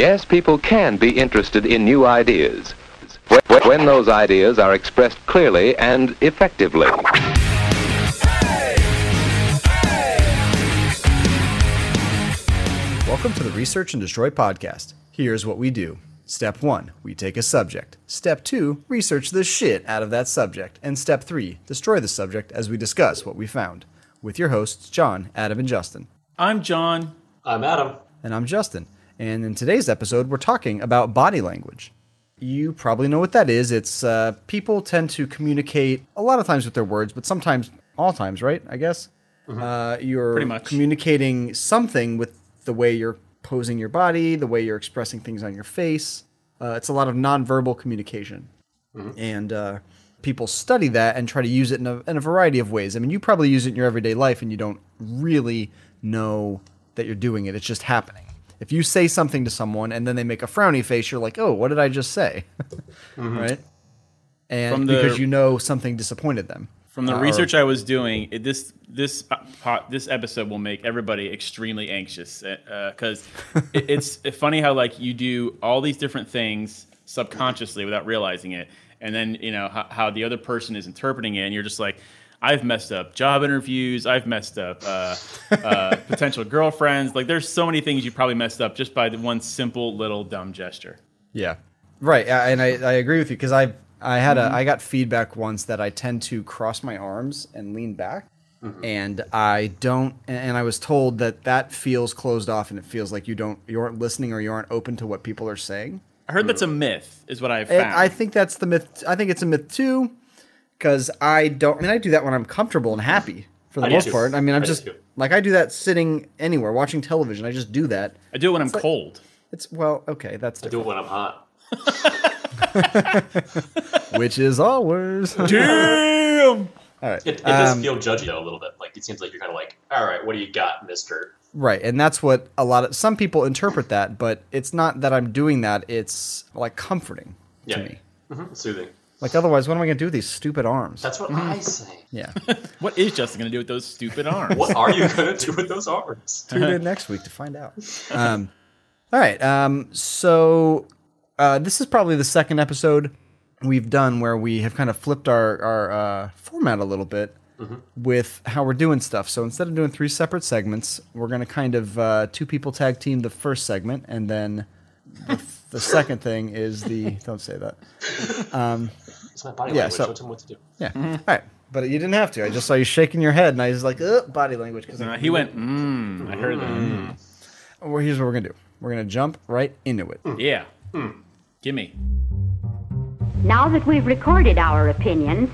Yes, people can be interested in new ideas when, when those ideas are expressed clearly and effectively. Welcome to the Research and Destroy podcast. Here's what we do. Step one, we take a subject. Step two, research the shit out of that subject. And step three, destroy the subject as we discuss what we found. With your hosts, John, Adam, and Justin. I'm John. I'm Adam. And I'm Justin. And in today's episode, we're talking about body language. You probably know what that is. It's uh, people tend to communicate a lot of times with their words, but sometimes, all times, right? I guess. Mm-hmm. Uh, you're Pretty much. communicating something with the way you're posing your body, the way you're expressing things on your face. Uh, it's a lot of nonverbal communication. And uh, people study that and try to use it in a, in a variety of ways. I mean, you probably use it in your everyday life and you don't really know that you're doing it, it's just happening. If you say something to someone and then they make a frowny face, you're like, oh, what did I just say? Right? And the- because you know something disappointed them. From the Uh, or- research I was doing, it, this this uh, po- this episode will make everybody extremely anxious because it, it's funny how like you do all these different things subconsciously without realizing it, and then you know how, how the other person is interpreting it, and you're just like, I've messed up job interviews, I've messed up uh, uh, potential girlfriends. Like there's so many things you probably messed up just by the one simple little dumb gesture. Yeah, right. And I, I agree with you because I I had Mm-hmm. a I got feedback once that I tend to cross my arms and lean back, Mm-hmm. and I don't. And I was told that that feels closed off and it feels like you don't you aren't listening or you aren't open to what people are saying. I heard that's a myth, is what I've And found. I think that's the myth. I think it's a myth too, because I don't. I mean, I do that when I'm comfortable and happy for the I most too. part. I mean, I'm I just too. like I do that sitting anywhere watching television. I just do that. I do it when I'm cold. It's well, okay, that's I do it when I'm hot. which is always Damn. all right. It, it does Um, feel judgy though a little bit. Like it seems like you're kind of like, all right, what do you got, Mister? Right, and that's what a lot of some people interpret that, but it's not that I'm doing that. It's like comforting Yeah, to me. Mhm, soothing. Like otherwise, what am I going to do with these stupid arms? That's what I say. yeah. What is Justin going to do with those stupid arms? What are you gonna do with those arms? Tune in next week to find out. Um, all right. Um, so uh, this is probably the second episode we've done where we have kind of flipped our our uh, format a little bit with how we're doing stuff. So instead of doing three separate segments, we're going to kind of uh, two people tag team the first segment, and then the, the second thing is the don't say that. It's my body Yeah, language. so- Don't tell me what to do. Yeah. All right. But you didn't have to. I just saw you shaking your head, and I was like, Ugh, body language. Because Uh, he went, mmm. I heard that. Mm. Well, here's what we're gonna do. We're gonna jump right into it. Yeah. Gimme. Now that we've recorded our opinions,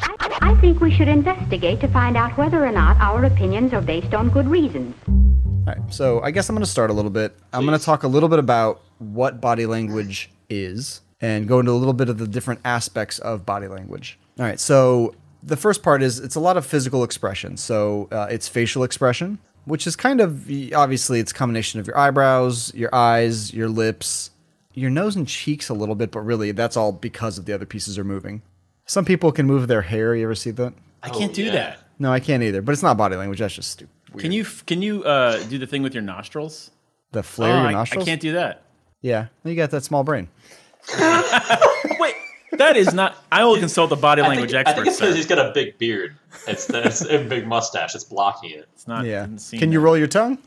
I, I think we should investigate to find out whether or not our opinions are based on good reasons. All right, so I guess I'm going to start a little bit. I'm going to talk a little bit about what body language is and go into a little bit of the different aspects of body language. All right, so the first part is it's a lot of physical expression. So uh, it's facial expression, which is kind of obviously it's a combination of your eyebrows, your eyes, your lips, your nose and cheeks a little bit, but really that's all because of the other pieces are moving. Some people can move their hair. You ever see that? I Oh, can't do yeah. that. No, I can't either. But it's not body language. That's just stupid. Can you can you uh, do the thing with your nostrils? the flare Oh, your I, nostrils? I can't do that. Yeah, you got that small brain. Wait, that is not. I will consult the body language think, I think it's because he's got a big beard. It's, it's a big mustache. It's blocking it. It's not. Yeah. hasn't Can you that. roll your tongue?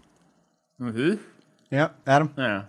Mm-hmm. Yeah, Adam. Yeah.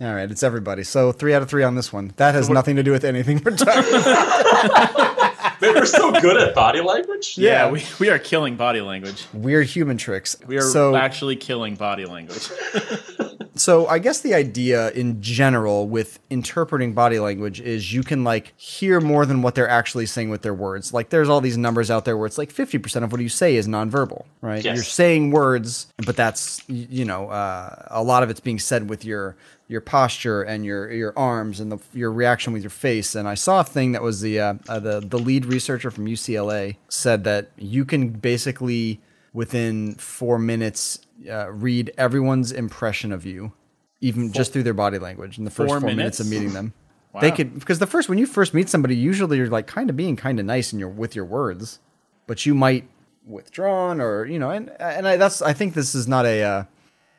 All right, it's everybody. So three out of three on this one. That has nothing to do with anything we're talking. Man, we're so good at body language. Yeah, we, we are killing body language. Weird human tricks. We are so actually killing body language. so I guess the idea in general with interpreting body language is you can like hear more than what they're actually saying with their words. Like there's all these numbers out there where it's like 50% of what you say is nonverbal, right? Yes. You're saying words, but that's you know, uh, a lot of it's being said with your your posture and your your arms and the, your reaction with your face. And I saw a thing that was the uh, uh, the the lead researcher from UCLA said that you can basically within four minutes uh, read everyone's impression of you, even just through their body language in the first Four four minutes? of meeting them. They could because the first when you first meet somebody, usually you're like kind of being kind of nice and you're with your words, but you might withdrawn or you know and and I, that's I think this is not a uh,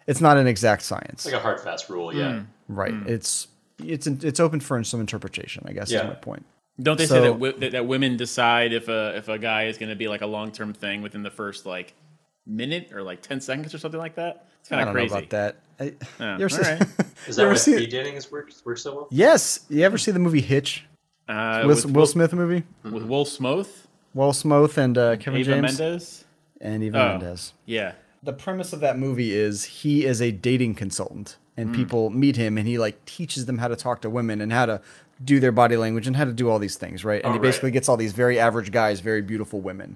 it's not an exact science. It's like a hard fast rule. Yeah. right. It's it's it's open for some interpretation. I guess Yeah. is my point. Don't they So- say that, wi- that that women decide if a if a guy is going to be like a long term thing within the first like minute or like ten seconds or something like that? It's I kind don't of crazy. know about that. I, Yeah, you ever all see- right. Is You that ever why see it? speed dating has worked worked so well? yes. You ever see the movie Hitch? Uh, Will, with, Will Smith movie? with Will Smoth, Will Smith and uh, Kevin Eva James Mendes. and Eva Oh. Mendes. Yeah, the premise of that movie is he is a dating consultant and Hmm. people meet him and he like teaches them how to talk to women and how to do their body language and how to do all these things right and Oh, he right. basically gets all these very average guys very beautiful women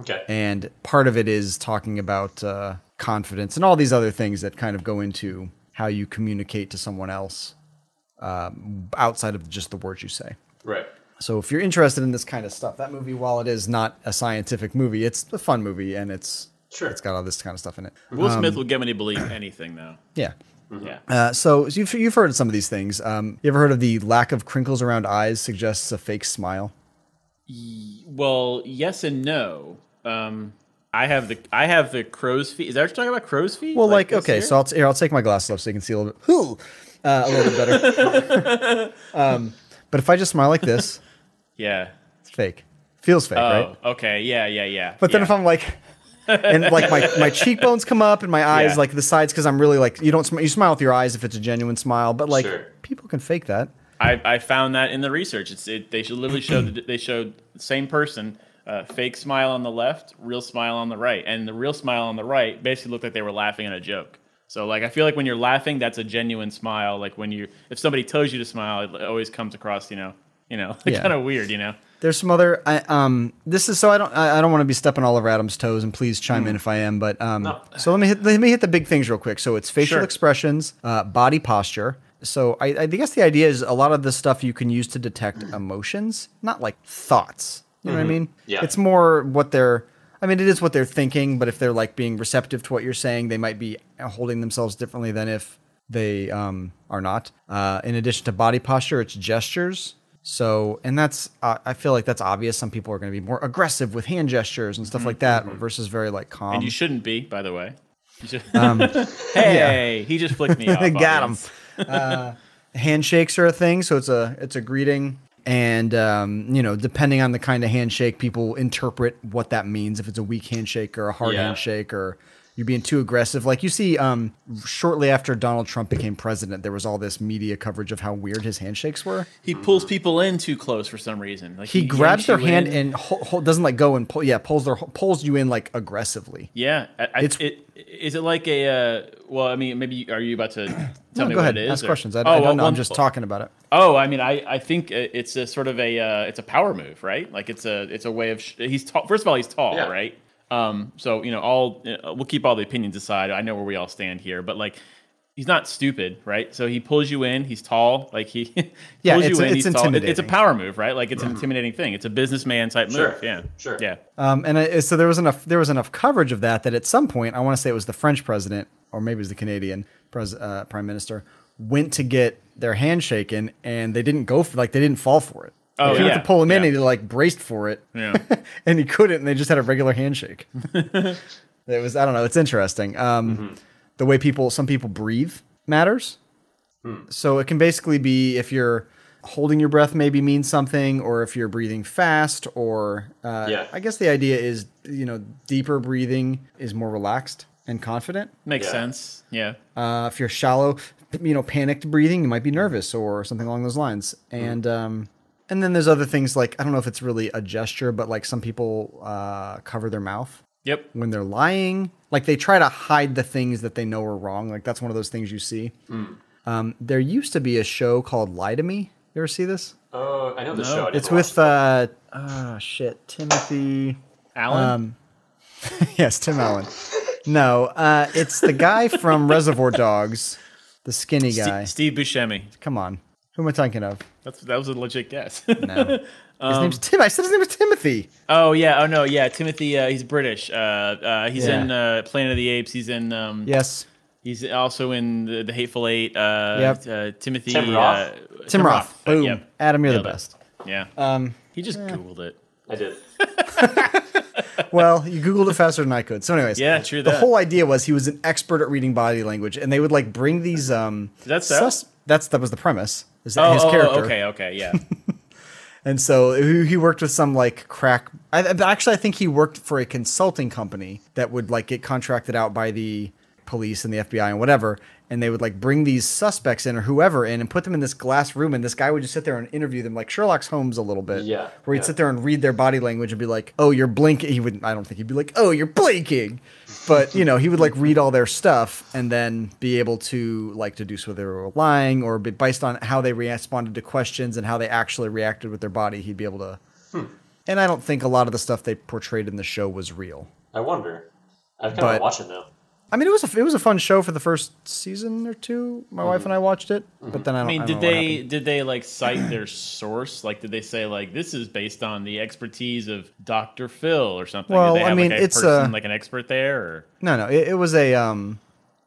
Okay. and part of it is talking about uh, confidence and all these other things that kind of go into how you communicate to someone else um, outside of just the words you say Right. so if you're interested in this kind of stuff that movie while it is not a scientific movie it's a fun movie and it's Sure. it's got all this kind of stuff in it Will Smith will get me to believe anything though. yeah Yeah, Uh, so so you've, you've heard of some of these things. Um, you ever heard of the lack of crinkles around eyes suggests a fake smile? Well, yes and no. Um, I have the I have the crow's feet. Is that what you're talking about? Crow's feet? Well, like, this okay, so I'll, t- here, I'll take my glasses off so you can see a little bit, Ooh, uh, a little bit better. um, but if I just smile like this, yeah. it's fake. Feels fake, Oh, right? okay. Yeah, yeah, yeah. But then yeah. if I'm like, and like my, my cheekbones come up and my eyes Yeah. like the sides because I'm really like you don't sm- you smile with your eyes if it's a genuine smile, but like Sure. people can fake that. I, I found that in the research. It's it, they should literally show that they showed the same person, uh, fake smile on the left, real smile on the right, and the real smile on the right basically looked like they were laughing at a joke. So like I feel like when you're laughing, that's a genuine smile. Like when you if somebody tells you to smile, it always comes across you know you know Yeah. kind of weird. You know. There's some other. I, um, this is so I don't. I, I don't want to be stepping all over Adam's toes, and please chime in if I am. But um, No. so let me hit, let me hit the big things real quick. So it's facial Sure. expressions, uh, body posture. So I, I guess the idea is a lot of the stuff you can use to detect emotions, not like thoughts. You know what I mean? Yeah. It's more what they're. I mean, it is what they're thinking, but if they're like being receptive to what you're saying, they might be holding themselves differently than if they um, are not. Uh, in addition to body posture, it's gestures. So, and that's, uh, I feel like that's obvious. Some people are going to be more aggressive with hand gestures and stuff like that versus very like calm. And you shouldn't be, by the way. Should- hey, he just flicked me off. Got him. Uh, handshakes are a thing, so it's a it's a greeting, and um, you know, depending on the kind of handshake, people interpret what that means. If it's a weak handshake or a hard Yeah. handshake, or you're being too aggressive. Like you see, um, shortly after Donald Trump became president, there was all this media coverage of how weird his handshakes were. He pulls people in too close for some reason. Like He, grabs their hand in. and ho- ho- doesn't let go and pull. Yeah, pulls their pulls you in like aggressively. Yeah, I, I, It's- it, is it like a? Uh, well, I mean, maybe are you about to tell No, me go what ahead, it is? ask or- questions. I, oh, I don't well, know. I'm just talking about it. Oh, I mean, I, I think it's a sort of a uh, it's a power move, right? Like it's a it's a way of sh- he's tall. First of all, he's tall, Yeah. right? Um, so you know, all uh, we'll keep all the opinions aside. I know where we all stand here, but like. He's not stupid, right? So he pulls you in. He's tall, like he Yeah, pulls it's- you in. it's he's tall. It- It's a power move, right? Like it's an intimidating thing. It's a businessman type Sure, move. Yeah, sure. yeah. Um, and I, so there was enough there was enough coverage of that that at some point I want to say it was the French president or maybe it was the Canadian pres, uh, prime minister went to get their hand shaken and they didn't go for like they didn't fall for it. Oh, he went yeah, to pull him in yeah. and he like braced for it. Yeah. and he couldn't and they just had a regular handshake. it was I don't know it's interesting. Um, The way people some people breathe matters. So it can basically be if you're holding your breath maybe means something, or if you're breathing fast, or uh, Yeah. I guess the idea is you know deeper breathing is more relaxed and confident. Makes Yeah. sense. Yeah. Uh, if you're shallow, you know, panicked breathing, you might be nervous or something along those lines. And um, and then there's other things like I don't know if it's really a gesture, but like some people uh, cover their mouth Yep. when they're lying. Like they try to hide the things that they know are wrong. Like that's one of those things you see. Um, there used to be a show called Lie to Me. You ever see this? Oh, I know the No. show. I It's with watched it. uh, oh shit, Timothy. Alan. Um, yes, Tim Allen. No, uh, it's the guy from Reservoir Dogs, the skinny Ste- guy. Steve Buscemi. Come on, who am I thinking of? That's that was a legit guess. No, his Um, name's Tim. I said his name was Timothy. oh yeah. Oh no. Yeah. Timothy. Uh, he's British. Uh, uh, he's Yeah. in uh, Planet of the Apes. He's in. Um, Yes, He's also in the, the Hateful Eight. Uh, Yep. uh, Timothy. Tim Roth? Uh, Tim, Roth. Boom, Yep. Adam, you're the Nailed it. best. Yeah. Um, he just googled it. I did. well, you googled it faster than I could. So, anyways, Yeah, true The that. whole idea was he was an expert at reading body language, and they would like bring these. um That's so? That's that was the premise. Is that Oh, his oh, oh character? okay, okay, yeah. And so he he worked with some like crack. I, I- actually, I think he worked for a consulting company that would like get contracted out by the police and the FBI and whatever. And they would like bring these suspects in or whoever in and put them in this glass room. And this guy would just sit there and interview them like Sherlock Holmes a little bit. Yeah, Where he'd yeah. sit there and read their body language and be like, oh, you're blinking. He would, I don't think he'd be like, oh, you're blinking. But, you know, he would like read all their stuff and then be able to like deduce whether they were lying or be- based on how they responded to questions and how they actually reacted with their body, he'd be able to. Hmm. And I don't think a lot of the stuff they portrayed in the show was real. I wonder. I've kind But- of watch it now. I mean, it was a, it was a fun show for the first season or two. My wife and I watched it, but then I I don't. mean, I did don't they did they like cite their source? Like, did they say like this is based on the expertise of Doctor Phil or something? Well, they I have, mean, like, a it's, person, uh, like an expert there. Or? No, no, it, it was a um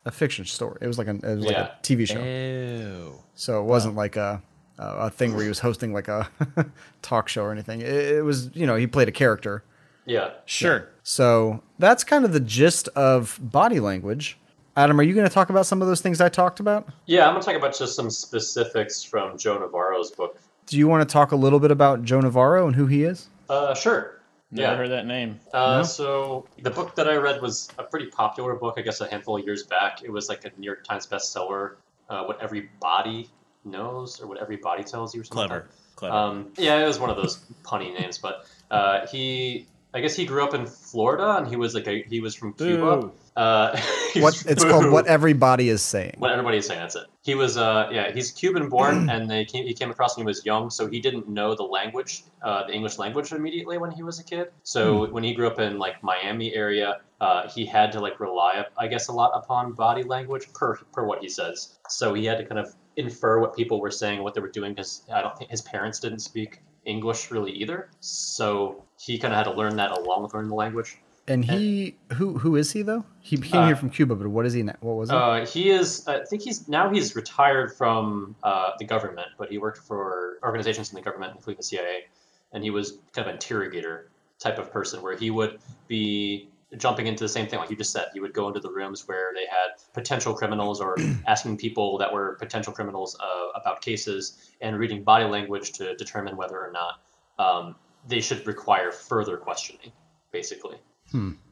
a fiction story. It was like a it was like Yeah. a TV show. Ew. So it wasn't like a a a thing where he was hosting like a talk show or anything. It, it was you know he played a character. Yeah. Sure. So that's kind of the gist of body language. Adam, are you going to talk about some of those things I talked about? Yeah, I'm gonna talk about just some specifics from Joe Navarro's book. Do you want to talk a little bit about Joe Navarro and who he is? Uh, sure. Never yeah. heard that name. Uh, No? So the book that I read was a pretty popular book, I guess, a handful of years back. It was like a New York Times bestseller. Uh, what every body knows, or what every body tells you, or something. Clever. Like Clever. Um, yeah, it was one of those punny names, but uh, he, I guess, he grew up in Florida, and he was like a, he was from Cuba. Uh, What was- it's called what everybody is saying. What everybody is saying, that's it. He was, uh, yeah, he's Cuban born, and they came, he came across when he was young, so he didn't know the language, uh, the English language immediately when he was a kid. So when he grew up in like Miami area, uh, he had to like rely, I guess, a lot upon body language per per what he says. So he had to kind of infer what people were saying, what they were doing, because I don't think his parents didn't speak English really either. So he kind of had to learn that along with learning the language. And he who who is he though? He came Uh, here from Cuba, but what is he? now? What was he? Uh, he is. I think he's now he's retired from uh, the government, but he worked for organizations in the government, including the CIA, and he was kind of an interrogator type of person, where he would be jumping into the same thing like you just said. He would go into the rooms where they had potential criminals, or asking people that were potential criminals uh, about cases, and reading body language to determine whether or not um, they should require further questioning, basically.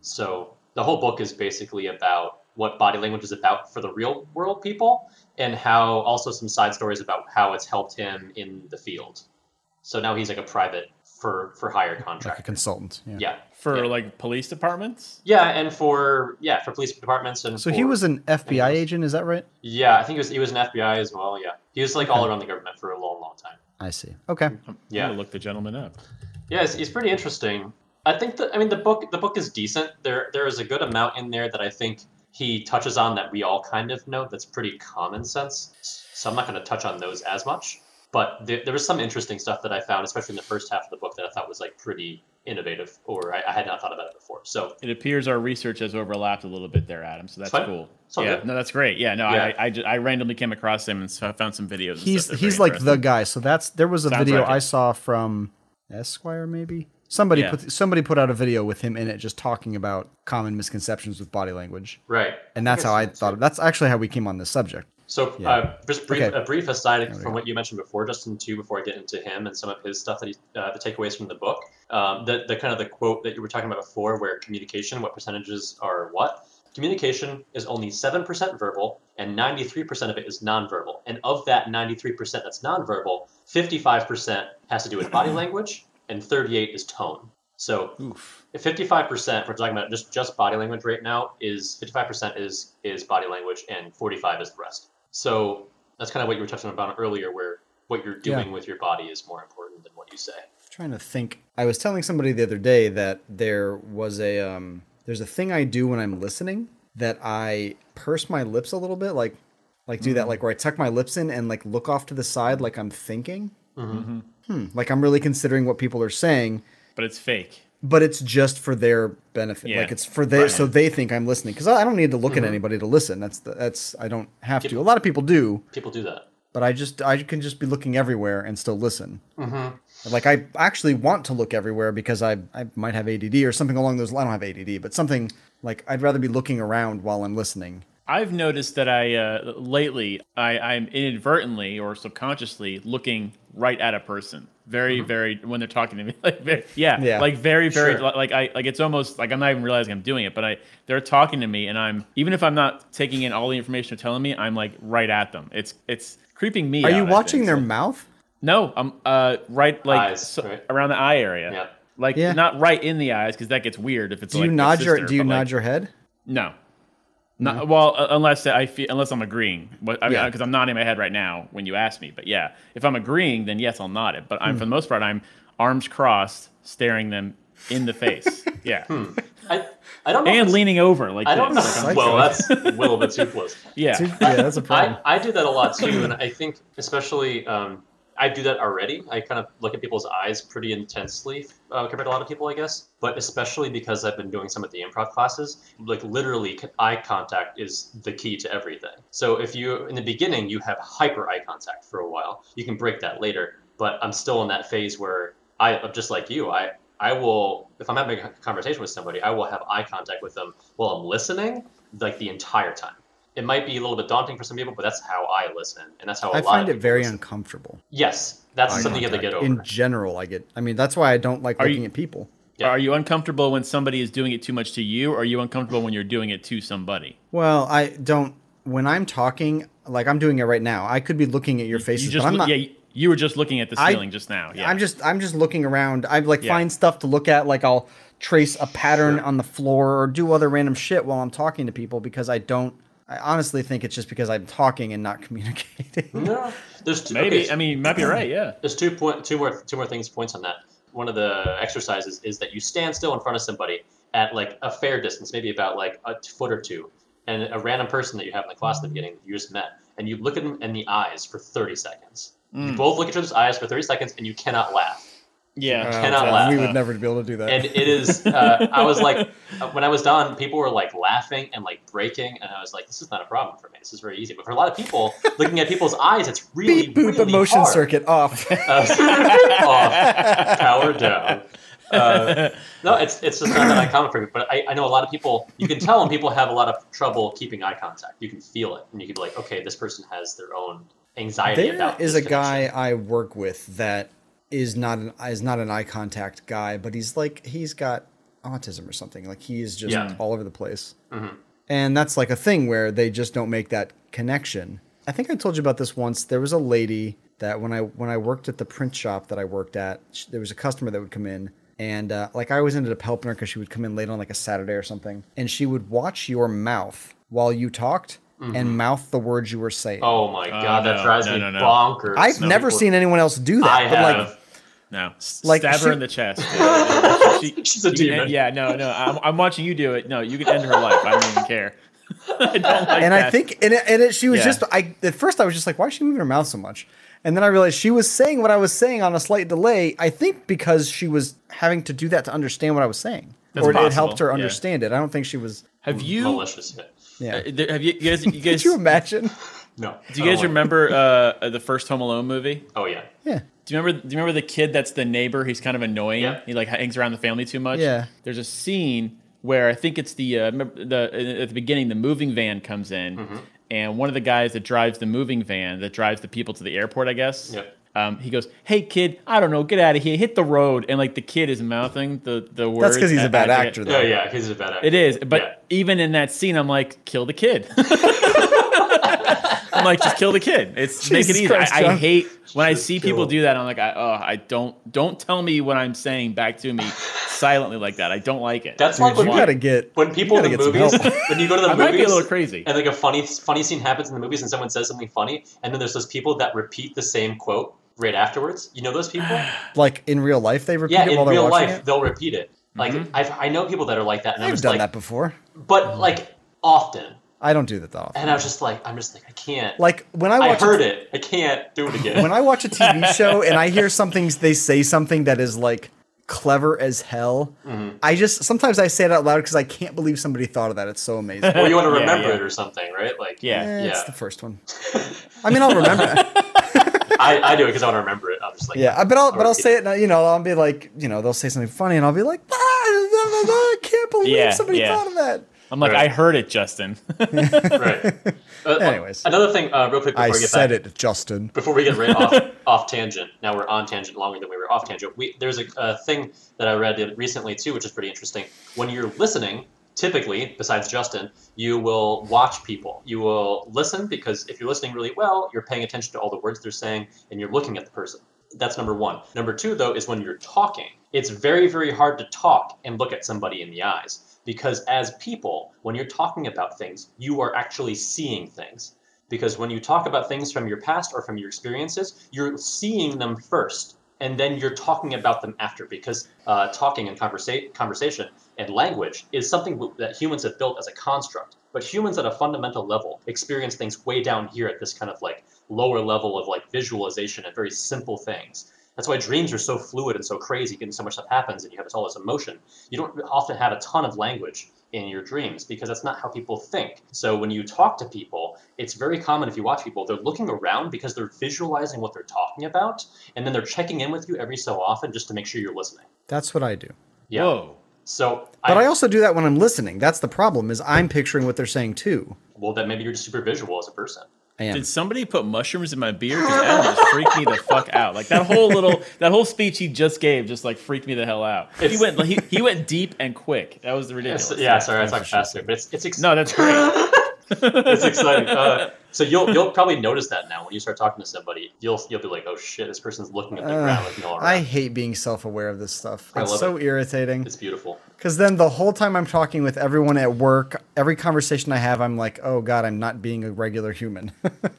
So the whole book is basically about what body language is about for the real world people, and how also some side stories about how it's helped him in the field. So now he's like a private for for hire like a consultant. Yeah. yeah, For yeah. like police departments. yeah, and for yeah for police departments and So for- he was an FBI agent, is that right? yeah I think he was he was an FBI as well. Yeah, he was like all around the government for a long long time. I see. Okay. I'm Yeah. gonna look the gentleman up. Yeah, it's, it's pretty interesting. I think that I mean the book the book is decent. There there is a good amount in there that I think he touches on that we all kind of know. That's pretty common sense. So I'm not going to touch on those as much. But there, there was some interesting stuff that I found, especially in the first half of the book, that I thought was like pretty innovative, or I, I had not thought about it before. So It appears our research has overlapped a little bit there, Adam. So that's cool. It's all yeah, good. no, that's great. Yeah, no, Yeah. I, I, ju- I randomly came across him and so I found some videos. and He's stuff he's like the guy. So that's there was a Sounds video like I saw from Esquire maybe. Somebody Yeah. put somebody put out a video with him in it just talking about common misconceptions with body language. right, And that's how I guess thought that's actually how we came on this subject. So, Yeah. uh, just brief, Okay. a brief aside from what you mentioned before, Justin, too, before I get into him and some of his stuff that he, uh, the takeaways from the book. Um, the, the kind of the quote that you were talking about before, where communication, what percentages are what? Communication is only 7% verbal, and 93% of it is nonverbal. And of that 93% that's nonverbal, 55% has to do with body language, and 38 is tone. So Oof. if 55% we're talking about just just body language right now is 55% is is body language and 45 is the rest so that's kind of what you were touching on earlier where what you're doing Yeah. with your body is more important than what you say trying to think. I was telling somebody the other day that there was a um there's a thing I do when I'm listening that I purse my lips a little bit like like do that like where I tuck my lips in and like look off to the side like I'm thinking. Hmm, like I'm really considering what people are saying, But it's fake. But it's just for their benefit. Yeah. Like it's for they so they think I'm listening cuz I I don't need to look at anybody to listen. That's the, that's I don't have to. A lot of people do. people do that but I just I can just be looking everywhere and still listen. Mm-hmm. Like I actually want to look everywhere because I I might have ADD or something along those. I don't have ADD, but something like I'd rather be looking around while I'm listening. I've noticed that I uh, lately I, I'm inadvertently or subconsciously looking right at a person. Very, very when they're talking to me, like very, yeah, Yeah. like very, very Sure. like I like it's almost like I'm not even realizing I'm doing it, but I they're talking to me and I'm even if I'm not taking in all the information they're telling me, I'm like right at them. It's it's creeping me. Are you out, I watching think. their mouth? No, I'm uh right like Eyes, so- right? around the eye area. Yeah. Like Yeah. not right in the eyes because that gets weird if it's Do like you the nod your Do you but, nod your head? no. Not, well, uh, unless I feel, unless I'm agreeing, but I mean, Yeah. because I'm nodding my head right now when you ask me. But yeah, if I'm agreeing, then yes, I'll nod it. But I'm Hmm. for the most part, I'm arms crossed, staring them in the face. Yeah, I, I don't know. and leaning over like I don't know. Like well, that's a little bit too close. yeah, yeah, that's a problem. I, I do that a lot too, and I think especially um, I do that already. I kind of look at people's eyes pretty intensely uh, compared to a lot of people, I guess. But especially because I've been doing some of the improv classes, like literally eye contact is the key to everything. So if you in the beginning you have hyper eye contact for a while, you can break that later. But I'm still in that phase where I, I'm just like you, I. I will, if I'm having a conversation with somebody, I will have eye contact with them while I'm listening, like the entire time it might be a little bit daunting for some people, but that's how I listen, and that's how a I lot find of it very listen. uncomfortable. Yes, that's eye something you have to get over. In general, I get. I mean, that's why I don't like Are looking you- at people. Yeah. Are you uncomfortable when somebody is doing it too much to you, or are you uncomfortable when you're doing it to somebody? Well, I don't. When I'm talking, like I'm doing it right now, I could be looking at your faces, you just but I'm not. yeah, you- you were just looking at the I- ceiling just now. Yeah, I'm just I'm just looking around. I like Yeah. find stuff to look at. Like I'll trace a pattern Sure. on the floor or do other random shit while I'm talking to people because I don't. I honestly think it's just because I'm talking and not communicating. No, there's two, maybe. okay, I mean, you might be right. Yeah. there's two point two more two more things points on that. One of the exercises is that you stand still in front of somebody at like a fair distance, maybe about like a foot or two, and a random person that you have in the class at the beginning you just met, and you look at them in the eyes for 30 seconds. You mm. both look at each other's eyes for 30 seconds, and you cannot laugh. Yeah. Uh, cannot so laugh. We would never be able to do that. and it is uh, i was like when i was done people were like laughing and like breaking and i was like this is not a problem for me this is very easy but for a lot of people looking at people's eyes it's really Beep boop really emotion hard. circuit off. Uh, off, power down uh, no it's it's just not that uncommon for me but I, I know a lot of people you can tell when people have a lot of trouble keeping eye contact you can feel it and you can be like okay this person has their own anxiety There about is this a guy. I work with that is not an is not an eye contact guy, but he's like he's got autism or something. Like he is just Yeah. all over the place. Mhm. And that's like a thing where they just don't make that connection. I think I told you about this once. There was a lady that when I when I worked at the print shop that I worked at, sh- there was a customer that would come in and uh, like I always ended up helping her because she would come in late on like a Saturday or something, and she would watch your mouth while you talked and mouth the words you were saying. oh my god that no, drives no, me no, no. bonkers I've No, never people- seen anyone else do that. i but have like No, S- Like, stab she- her in the chest. Yeah. She- She's a demon. end- yeah, no, no. I'm, I'm watching you do it. No, you can end her life. I don't even care. I don't like and that. I think and it, and it, she was Yeah. just I at first I was just like why is she moving her mouth so much and then I realized she was saying what I was saying on a slight delay I think because she was having to do that to understand what I was saying That's or it helped her yeah. understand it I don't think she was have you? malicious yeah. yeah uh, there- have you, you guys? You could guys? you imagine no do you guys remember uh, the first Home Alone movie? oh yeah yeah Do you remember? Do you remember the kid that's the neighbor? He's kind of annoying. Yeah. He like hangs around the family too much. Yeah. There's a scene where I think it's the uh, the at the beginning the moving van comes in, Mm-hmm. and one of the guys that drives the moving van that drives the people to the airport, I guess. Yep. Um, he goes, "Hey kid, I don't know, get out of here, hit the road," and like the kid is mouthing the the words. that's because he's a bad I forget- actor Oh though yeah, because he's a bad actor. It is, but Yeah. even in that scene, I'm like, kill the kid. I'm like, just kill the kid. It's make it easy. Christ, I, I hate when I see kill. people do that. I'm like, I, oh, I don't don't tell me what I'm saying back to me silently like that. I don't like it. That's like Dude, when you gotta get when people in the get movies when you go to the I might movies be a little crazy. and like a funny funny scene happens in the movies and someone says something funny and then there's those people that repeat the same quote right afterwards. You know those people? like in real life they repeat yeah, it in they're real life it they'll repeat it. Like Mm-hmm. I've, I know people that are like that, and I'm I've just done like, that before but like often, I don't do that that often and I was just like, I'm just like, I can't. like when I I watch a heard it, I can't do it again. when I watch a TV show and I hear something, they say something that is like clever as hell. Mm-hmm. I just sometimes I say it out loud because I can't believe somebody thought of that. It's so amazing. or you want to remember yeah. it or something, right? Like yeah. Eh, It's the first one. I mean, I'll remember. I, I do it because I want to remember it. I'm just like, Yeah, but I'll but I'll repeat say it. You know, I'll be like, you know, they'll say something funny, and I'll be like, ah, I can't believe Yeah, somebody yeah. thought of that. I'm like, Right. I heard it, Justin. right. Uh, Anyways. another thing, uh, real quick before I we get said back, it, Justin. before we get right off off tangent. Now we're on tangent longer than we were off tangent. We, there's a, a thing that I read recently too, which is pretty interesting. When you're listening, typically, besides Justin, you will watch people. You will listen because if you're listening really well, you're paying attention to all the words they're saying and you're looking at the person. That's number one. Number two, though, is when you're talking. It's very, very hard to talk and look at somebody in the eyes because as people, when you're talking about things, you are actually seeing things because when you talk about things from your past or from your experiences, you're seeing them first, and then you're talking about them after. Because uh, talking and conversa- conversation and language is something that humans have built as a construct. But humans at a fundamental level experience things way down here at this kind of like lower level of like visualization and very simple things. That's why dreams are so fluid and so crazy, and so much stuff happens, and you have all this emotion. You don't often have a ton of language in your dreams because that's not how people think. So when you talk to people, it's very common if you watch people, they're looking around because they're visualizing what they're talking about, and then they're checking in with you every so often just to make sure you're listening. That's what I do. Yeah. Whoa. So, But I also do that when I'm listening. That's the problem. Is I'm picturing what they're saying too. well, then maybe you're just super visual as a person. I am. Did somebody put mushrooms in my beer? Because Adam just freaked me the fuck out. Like that whole little, that whole speech he just gave just like freaked me the hell out. He It's- went, he, he went deep and quick. That was the ridiculous. It's- yeah, sorry, I talked faster, but it's it's ex- No, that's great. it's exciting. Uh, so you'll you'll probably notice that now when you start talking to somebody, you'll you'll be like, oh shit, this person's looking at the ground, looking all around. I hate being self-aware of this stuff. It's so it. irritating. it's beautiful. Because then the whole time I'm talking with everyone at work, every conversation I have, I'm like, oh god, I'm not being a regular human.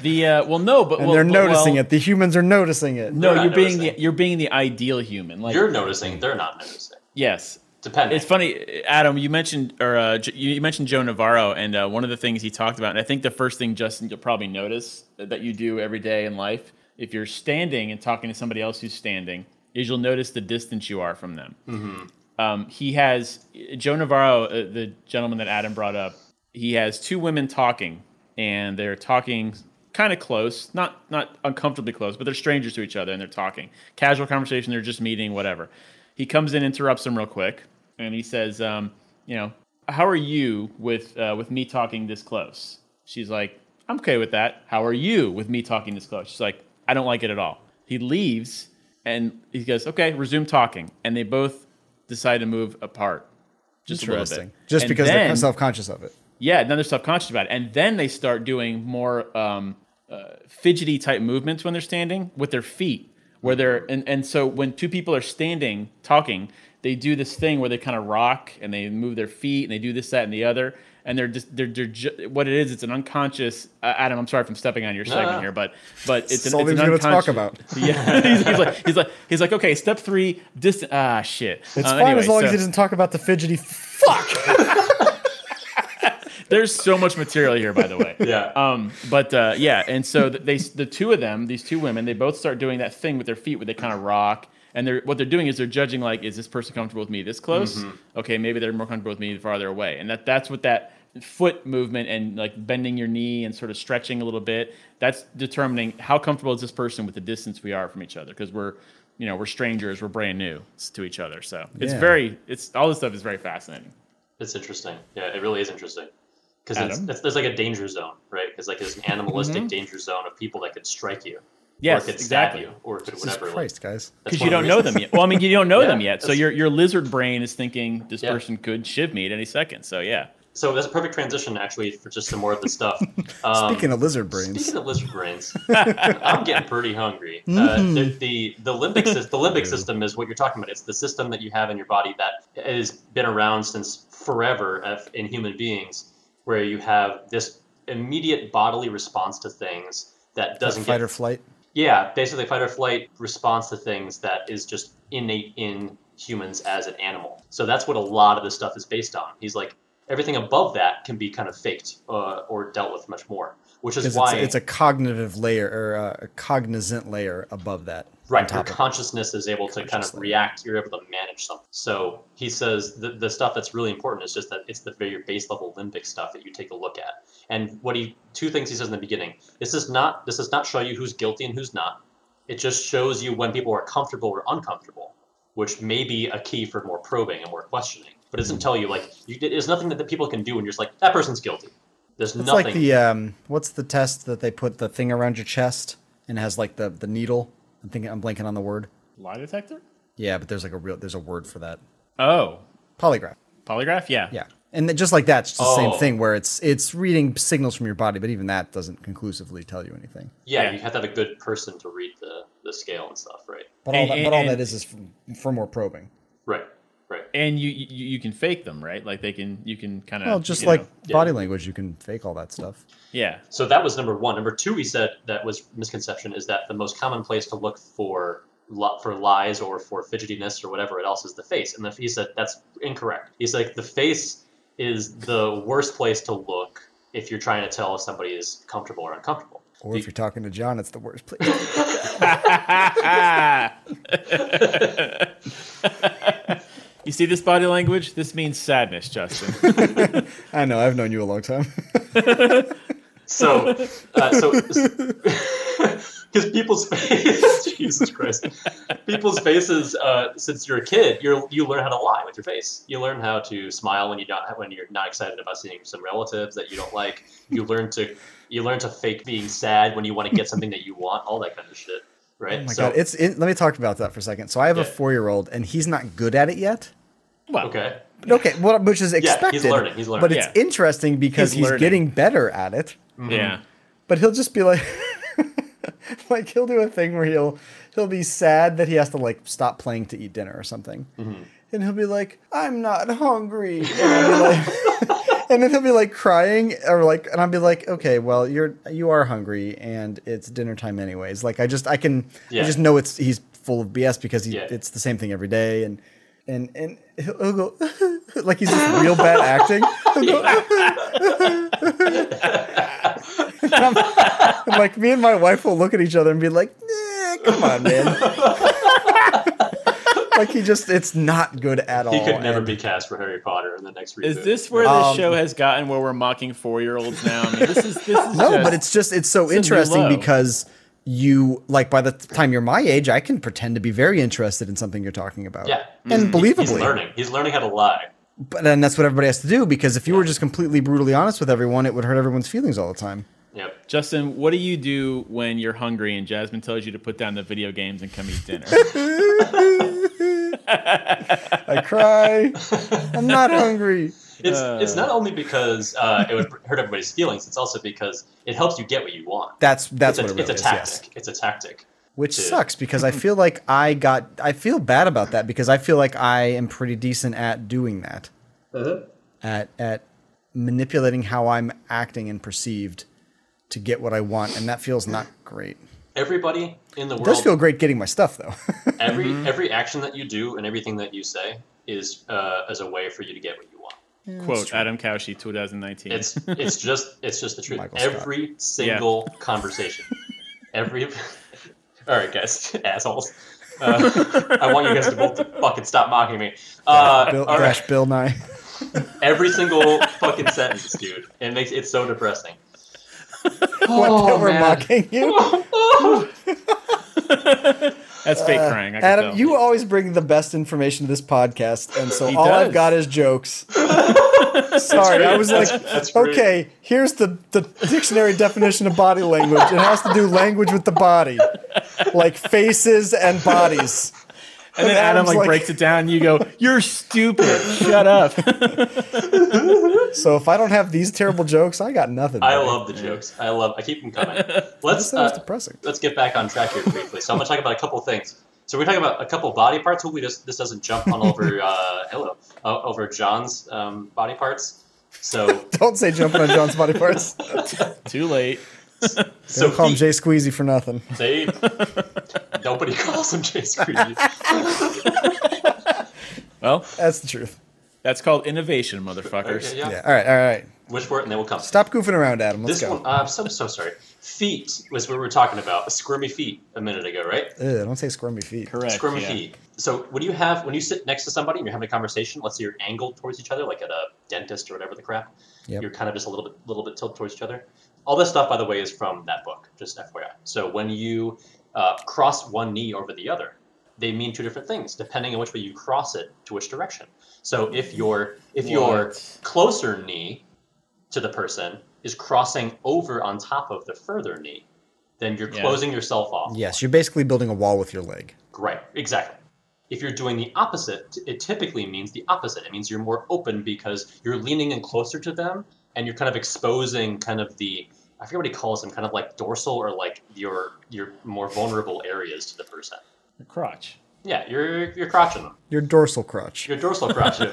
The uh, well, no, but and well, they're but- noticing well, it. The humans are noticing it. No, you're not being the you're being the ideal human. Like You're noticing, they're not noticing. yes, Depending. It's funny, Adam. You mentioned or uh, you mentioned Joe Navarro, and uh, one of the things he talked about, and I think the first thing Justin you'll probably notice that you do every day in life, if you're standing and talking to somebody else who's standing, is you'll notice the distance you are from them. Um, he has Joe Navarro, uh, the gentleman that Adam brought up. He has two women talking, and they're talking kind of close, not not uncomfortably close, but they're strangers to each other, and they're talking casual conversation. They're just meeting, whatever. He comes in, interrupts them real quick, and he says, um, "You know, how are you with uh, with me talking this close?" She's like, "I'm okay with that." How are you with me talking this close? She's like, "I don't like it at all." He leaves, and he goes, "Okay, resume talking," and they both decide to move apart. Just a little bit. Interesting. Just And because they're self-conscious of it. yeah, then they're self conscious about it, and then they start doing more um, uh, fidgety type movements when they're standing with their feet, where they're and, and so when two people are standing talking, they do this thing where they kind of rock and they move their feet and they do this, that, and the other, and they're just they're, they're ju- what it is. It's an unconscious. Uh, Adam, I'm sorry if I'm stepping on your segment no. here, but but it's That's an, all it's we're an gonna talk about. Yeah, he's, he's like he's like he's like okay, step three, distant. Ah, shit. It's Uh, fine anyway, as long as he doesn't talk about the fidgety. Fuck. There's so much material here, by the way. Yeah. Um, but uh, yeah, and so they, the two of them, these two women, they both start doing that thing with their feet where they kind of rock, and they're what they're doing is they're judging like, is this person comfortable with me this close? Mm-hmm. Okay, maybe they're more comfortable with me farther away, and that that's what that foot movement and like bending your knee and sort of stretching a little bit. That's determining how comfortable is this person with the distance we are from each other because we're you know we're strangers, we're brand new to each other. So it's Yeah. very it's all this stuff is very fascinating. It's interesting. Yeah, it really is interesting. Because Adam? there's like a danger zone, right? Because like there's an animalistic danger zone of people that could strike you, Mm-hmm. Yes, or could exactly. stab you, or could Jesus whatever. like- Christ, guys. because you don't know them yet. Well, I mean, you don't know Yeah, them yet, so your your lizard brain is thinking this Yeah. person could shiv me at any second. So yeah, So that's a perfect transition, actually, for just some more of the stuff. Um, Speaking of lizard brains, Speaking of lizard brains, I'm getting pretty hungry. Uh, the, the the limbic sys- the limbic system is what you're talking about. It's the system that you have in your body that has been around since forever in human beings, where you have this immediate bodily response to things that doesn't fight get or flight. yeah, basically fight or flight response to things that is just innate in humans as an animal. So that's what a lot of this stuff is based on. He's like everything above that can be kind of faked uh, or dealt with much more, which is why it's, it's a cognitive layer or uh, a cognizant layer above that. Right, your consciousness is able to kind of react. You're able to manage something. So he says the, the stuff that's really important is just that it's the very base level limbic stuff that you take a look at. And what he two things he says in the beginning. This is not this does not show you who's guilty and who's not. It just shows you when people are comfortable or uncomfortable, which may be a key for more probing and more questioning. But it doesn't tell you like you, there's nothing that, that people can do when you're just like that person's guilty. There's nothing It's nothing. like the um, what's the test that they put the thing around your chest and has like the the needle. I'm thinking I'm blanking on the word. Lie detector? Yeah, but there's like a real there's a word for that. Oh, Polygraph. polygraph? Yeah. Yeah, and then just like that, it's the same Oh. thing where it's it's reading signals from your body, but even that doesn't conclusively tell you anything. yeah, Yeah. you have to have a good person to read the, the scale and stuff, right? But all And- that, but all and- that is is for, for more probing. Right, right. And you, you you can fake them, right? Like they can you can kind of Well, just like know- Yeah. body language, you can fake all that stuff. yeah. So that was number one. Number two, he said that was misconception is that the most common place to look for for lies or for fidgetiness or whatever it else is the face. And the, he said that's incorrect. He's like the face is the worst place to look if you're trying to tell if somebody is comfortable or uncomfortable. Or if you're talking to John, it's the worst place. you see this body language? This means sadness, Justin. I know. I've known you a long time. So, uh, so because people's face, Jesus Christ, people's faces. Uh, since you're a kid, you you learn how to lie with your face. You learn how to smile when you don't when you're not excited about seeing some relatives that you don't like. You learn to you learn to fake being sad when you want to get something that you want. All that kind of shit, right? Oh my so, god! It's it, let me talk about that for a second. So I have a four-year-old, and he's not good at it yet. Well, okay. Okay, well, which is expected. he's expected. learning, he's learning. But it's Yeah. interesting because He's he's, getting better at it. Mm-hmm. Yeah. But he'll just be like, like he'll do a thing where he'll he'll be sad that he has to like stop playing to eat dinner or something, mm-hmm. and he'll be like, "I'm not hungry," and, I'll be like, and then he'll be like crying or like, and I'll be like, "Okay, well, you're you are hungry, and it's dinner time anyways." Like I just I can Yeah. I just know it's he's full of BS because he Yeah. it's the same thing every day and. And and he'll, he'll go like he's just real bad acting. He'll go, And I'm- like me and my wife will look at each other and be like, "Nah, come on, man." like he just it's not good at all. He could never and- be cast for Harry Potter in the next reboot. Is this where the Um, show has gotten where we're mocking four year olds now? I mean, this is this is No, just- but it's just it's so it's interesting because you like by the time you're my age, I can pretend to be very interested in something you're talking about. Yeah, And He's- believably. he's learning. He's learning how to lie. But then that's what everybody has to do because if you were just completely brutally honest with everyone, it would hurt everyone's feelings all the time. Yep. Justin, what do you do when you're hungry and Jasmine tells you to put down the video games and come eat dinner? I cry. I'm not hungry. It's it's not only because uh, it would hurt everybody's feelings. It's also because it helps you get what you want. That's that's it's what a, it really it's is. a yes. tactic. It's a tactic. Which to- sucks because I feel like I got I feel bad about that because I feel like I am pretty decent at doing that. At at manipulating how I'm acting and perceived to get what I want and that feels not great. Everybody in the It world, does feel great getting my stuff though. every Mm-hmm. every action that you do and everything that you say is uh, as a way for you to get what you want. Quote Adam Cauchy, 2019. It's it's just it's just the truth. Michael Scott. Every single conversation, every. All right, guys, assholes. Uh, I want you guys to both to fucking stop mocking me. Uh, Bill, all right. Bill Nye. Every single fucking sentence, dude. It makes it so depressing. What Oh, that we're man. mocking you. That's fake crying. I uh, Adam, you always bring the best information to this podcast, and so He all I've does. got is jokes. Sorry, I was like, That's great. okay, here's the, the dictionary definition of body language. It has to do language with the body, like faces and bodies. And then Adam like, like- breaks it down. And you go, "You're stupid. Shut up." So if I don't have these terrible jokes, I got nothing. I buddy. love the jokes. I love. I keep them coming. Let's sounds uh, depressing. let's get back on track here briefly. So I'm gonna talk about a couple things. So we're talking about a couple body parts. Hopefully this this doesn't jump on over uh, hello uh, over John's um, body parts. So Don't say jumping on John's body parts. Too late. So Don't call him Jay Squeezy for nothing. They nobody calls him Jay Squeezy. Well, That's the truth. that's called innovation, motherfuckers. Okay, yeah. Yeah. All right. All right. Wish for it and they will come. Stop goofing around, Adam. Let's this go. one, uh, I'm so so sorry. feet was what we were talking about. Squirmy feet a minute ago, right? Ugh, don't say squirmy feet. Correct. Squirmy yeah. feet. So when you have when you sit next to somebody and you're having a conversation, let's say you're angled towards each other, like at a dentist or whatever the crap, Yep. you're kind of just a little bit little bit tilted towards each other. All this stuff, by the way, is from that book. Just FYI. So when you uh, cross one knee over the other, they mean two different things depending on which way you cross it to which direction. So if your if your What? closer knee to the person is crossing over on top of the further knee, then you're Yeah. closing yourself off. Yes, you're basically building a wall with your leg. Right, exactly. If you're doing the opposite, it typically means the opposite. It means you're more open because you're leaning in closer to them and you're kind of exposing kind of the I forget what he calls them, kind of like dorsal or like your your more vulnerable areas to the person. Your crotch. Yeah, you're you're crotching them. Your dorsal crotch. Your dorsal crotch.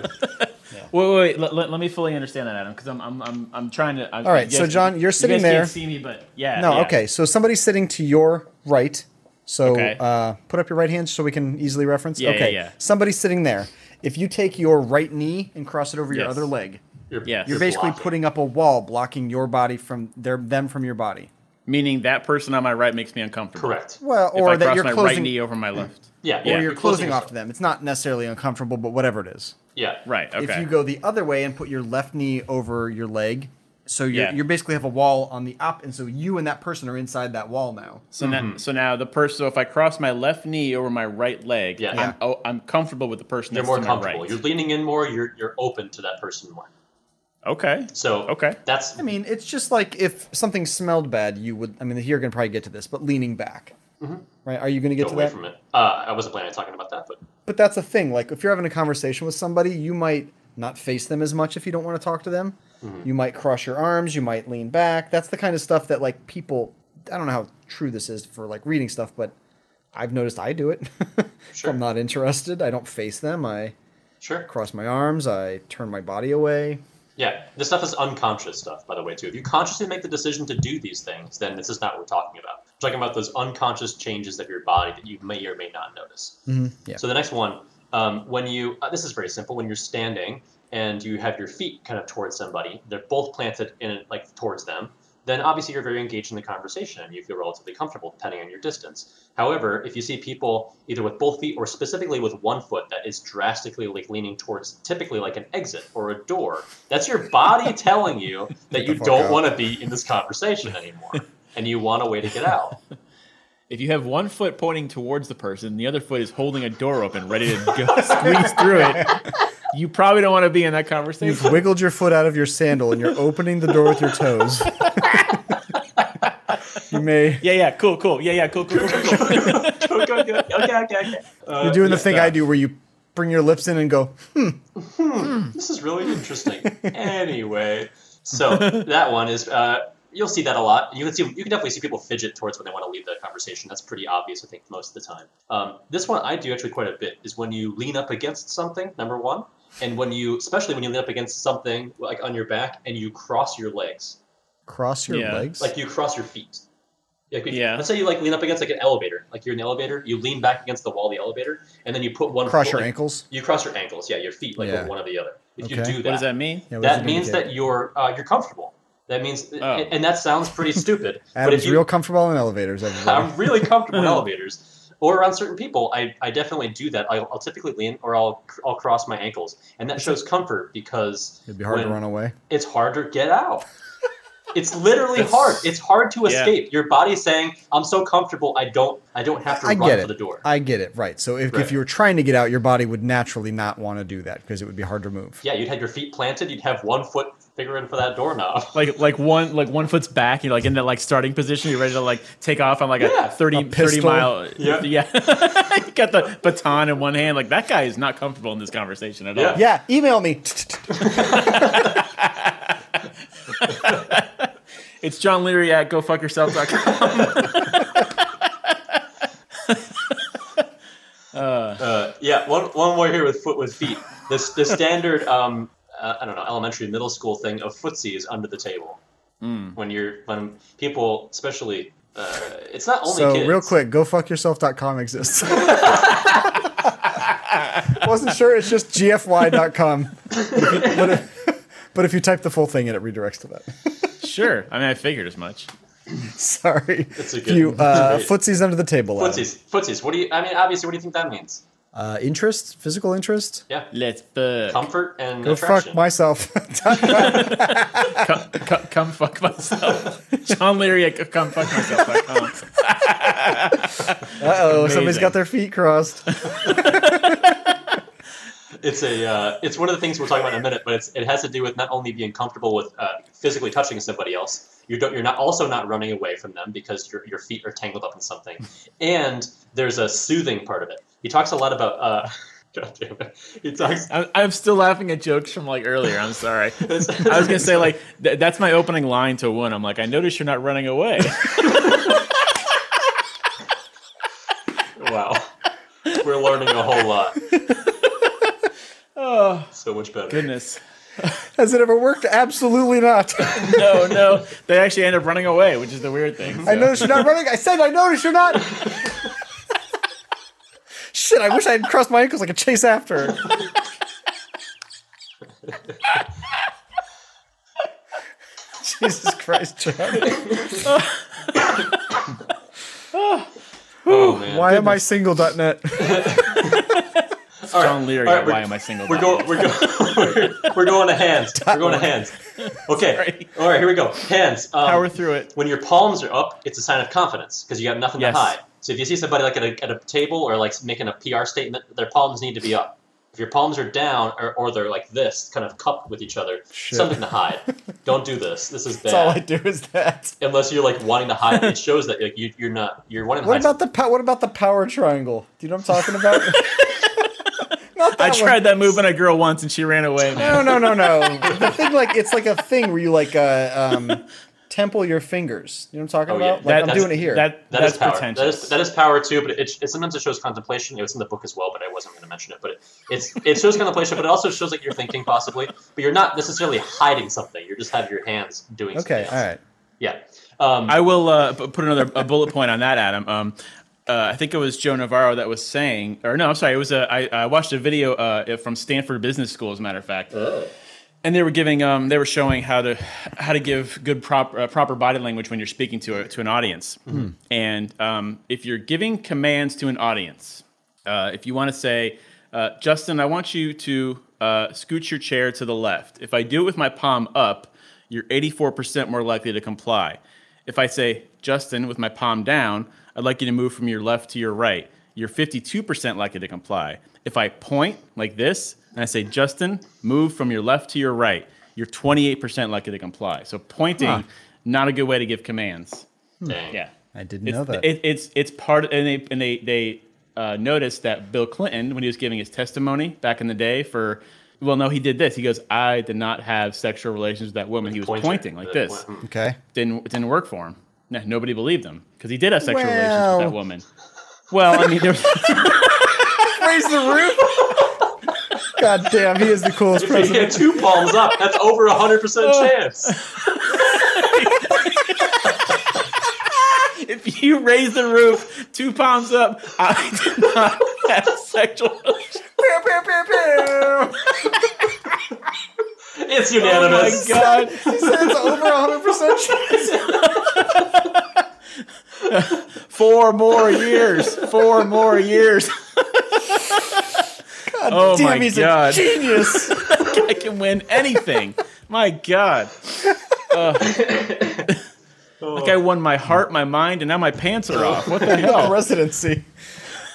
Wait, wait, wait. Let, let, let me fully understand that, Adam, because I'm, I'm, I'm, I'm trying to. I'm, All right, so John, you're sitting you guys there. Can't see me, but yeah. No, yeah. okay. So somebody's sitting to your right. So Okay. uh, put up your right hand so we can easily reference. Yeah, yeah, okay. yeah. Somebody's sitting there. If you take your right knee and cross it over your other leg, You're, Yes. you're You're basically blocking. putting up a wall blocking your body from their them from your body. Meaning that person on my right makes me uncomfortable. correct. Well, If or I that cross you're my closing, right knee over my left. Yeah, or Yeah. you're closing off to them. It's not necessarily uncomfortable, but whatever it is. Yeah. Right. Okay. If you go the other way and put your left knee over your leg, so you Yeah. you basically have a wall on the up, and so you and that person are inside that wall now. So now, mm-hmm. so now the person. So if I cross my left knee over my right leg, Yeah. I'm, oh, I'm comfortable with the person You're next more to my comfortable. right. You're leaning in more. You're you're open to that person more. Okay. So Okay. that's I mean, it's just like if something smelled bad, you would. I mean, you're going to probably get to this, but leaning back, right? Are you going to get go to away that? from it. Uh, I wasn't planning on talking about that, but But that's the thing. Like, if you're having a conversation with somebody, you might not face them as much if you don't want to talk to them. You might cross your arms. You might lean back. That's the kind of stuff that like people. I don't know how true this is for like reading stuff, but I've noticed I do it. Sure. I'm not interested, I don't face them. I sure. cross my arms. I turn my body away. Yeah, this stuff is unconscious stuff, by the way, too. If you consciously make the decision to do these things, then this is not what we're talking about. We're talking about those unconscious changes of your body that you may or may not notice. Yeah. So the next one, um, when you, uh, this is very simple. When you're standing and you have your feet kind of towards somebody, they're both planted in like towards them. Then obviously you're very engaged in the conversation and you feel relatively comfortable depending on your distance. However, if you see people either with both feet or specifically with one foot that is drastically like leaning towards typically like an exit or a door, that's your body telling you that you don't want to be in this conversation anymore and you want a way to get out. If you have one foot pointing towards the person, the other foot is holding a door open, ready to go squeeze through it, you probably don't want to be in that conversation. You've wiggled your foot out of your sandal and you're opening the door with your toes. you may. Yeah, yeah, cool, cool. Yeah, yeah, cool, cool, cool, cool. Go, go, go. Okay, okay, okay. Uh, You're doing the thing yeah. I do where you bring your lips in and go, hmm. This is really interesting. anyway, so that one is uh, you'll see that a lot. You can see you can definitely see people fidget towards when they want to leave the conversation. That's pretty obvious, I think, most of the time. Um, this one I do actually quite a bit is when you lean up against something. Number one, and when you especially when you lean up against something like on your back and you cross your legs, cross your Yeah. legs. like you cross your feet. Like, if- Yeah. Let's say you like lean up against like an elevator, like you're in the elevator. You lean back against the wall of the elevator, and then you put one cross foot, your like- ankles. You cross your ankles, yeah, your feet like Yeah. one or the other. If you do that, What does that mean? Yeah, that means that you're uh, you're comfortable. That means, Oh. and, and that sounds pretty stupid. but Adam's if you, real comfortable in elevators. Everybody. I'm really comfortable in elevators or around certain people. I, I definitely do that. I'll, I'll typically lean or I'll I'll cross my ankles, and that shows comfort because It'd be hard to run away. it's hard to get out. It's literally hard. It's hard to Yeah. escape. Your body's saying, "I'm so comfortable. I don't. I don't have to I run get for it. the door." I get it. Right. So if, Right. if you were trying to get out, your body would naturally not want to do that because it would be hard to move. yeah, you'd have your feet planted. You'd have one foot figuring for that doorknob. Like like one like one foot's back, you're like in that like starting position, you're ready to like take off on like Yeah. a 30, A 30 mile Yeah. yeah. you got the baton in one hand. Like that guy is not comfortable in this conversation at Yeah. all. Yeah. Email me. It's John Leary at gofuckyourself.com. Uh, yeah, one, one more here with foot with feet. This the standard um, uh, I don't know elementary middle school thing of footsie is under the table. Hmm. When you're when people especially uh, it's not only so kids. real quick, gofuckyourself.com exists. Wasn't sure. It's just gfy.com. But if, you, but, if, you type the full thing in, it redirects to that. sure. I mean I figured as much. Sorry. It's a good- Few uh, footsies under the table. Adam. Footsies, footsies. What do you? I mean, obviously, what do you think that means? Uh, interest, physical interest. Yeah, Let's fuck. comfort and Go attraction. fuck myself. come, come, come fuck myself. John Leary at come fuck myself. Uh oh, somebody's got their feet crossed. It's a. Uh, it's one of the things we'll talk about in a minute, but it's, it has to do with not only being comfortable with uh, physically touching somebody else. You don't. You're not also not running away from them because your your feet are tangled up in something, and there's a soothing part of it. He talks a lot about. Uh, God damn it. He talks. I'm, I'm still laughing at jokes from like earlier. I'm sorry. I was gonna say like th- that's my opening line to one. I'm like, I notice you're not running away. Wow, we're learning a whole lot. oh So much better. goodness. Has it ever worked? Absolutely not. No, no. They actually end up running away, which is the weird thing. I so. noticed you're not running. I said I noticed you're not. Shit, I wish I had crossed my ankles like a chase after. Jesus Christ, John. Oh man. Why am I single.net? All right, John Leary. all right, why am I single? We're going. We're going. we're going to hands. We're going to hands. Okay. Sorry. All right. Here we go. Hands. Um, Power through it. when your palms are up, it's a sign of confidence because you got nothing Yes. to hide. So if you see somebody like at a, at a table or like making a PR statement, their palms need to be up. If your palms are down or, or they're like this, kind of cupped with each other, Shit. something to hide. Don't do this. This is bad. That's all I do is that. Unless you're like wanting to hide, it shows that like, you, you're not. You're wanting to What hide. about the pow- what about the power triangle? Do you know what I'm talking about? Not that I one. tried that move on a girl once and she ran away. Man. No, no, no, no. The thing like it's like a thing where you like uh, um, temple your fingers. You know what I'm talking Oh, yeah. about? Like That- I'm doing it here. That, That that's is power. pretentious. That is, that is power too, but it, it sometimes it shows contemplation. It was in the book as well, but I wasn't going to mention it. But it, it's it shows contemplation, but it also shows like you're thinking possibly, but you're not necessarily hiding something. You just have your hands doing. okay, something else. right. Yeah. Um, I will uh, put another a bullet point on that, Adam. Um, uh, I think it was Joe Navarro that was saying, or no, I'm sorry, it was a, I, I watched a video uh, from Stanford Business School, as a matter of fact, and they were giving, um, they were showing how to how to give good proper uh, proper body language when you're speaking to a, to an audience, and um, if you're giving commands to an audience, uh, if you want to say, uh, Justin, I want you to uh, scoot your chair to the left. If I do it with my palm up, you're 84% more likely to comply. If I say, Justin, with my palm down, I'd like you to move from your left to your right, you're 52% likely to comply. If I point like this and I say, Justin, move from your left to your right, you're 28% likely to comply. So pointing, Huh. not a good way to give commands. dang. Yeah. I didn't It's, know that. It, it's it's part of, and they and they they uh, noticed that Bill Clinton, when he was giving his testimony back in the day, for well, no, he did this. He goes, "I did not have sexual relations with that woman." He was Pointer. pointing like this. point- okay. Didn't it didn't work for him. No, nobody believed him because he did have sexual relations with that woman. Well, I mean, there was, Raise the roof. God damn, he is the coolest If you get two palms up, that's over a hundred percent oh. chance. if you raise the roof two palms up, I did not have sexual relations. Pew, pew, pew, pew. It's Oh unanimous. my god! He said it's over 100% chance. Four more years. Four more years. God Oh damn, my he's God. a genius. I can win anything. My God. Uh, like I won my heart, my mind, and now my pants are off. What the hell? Presidency.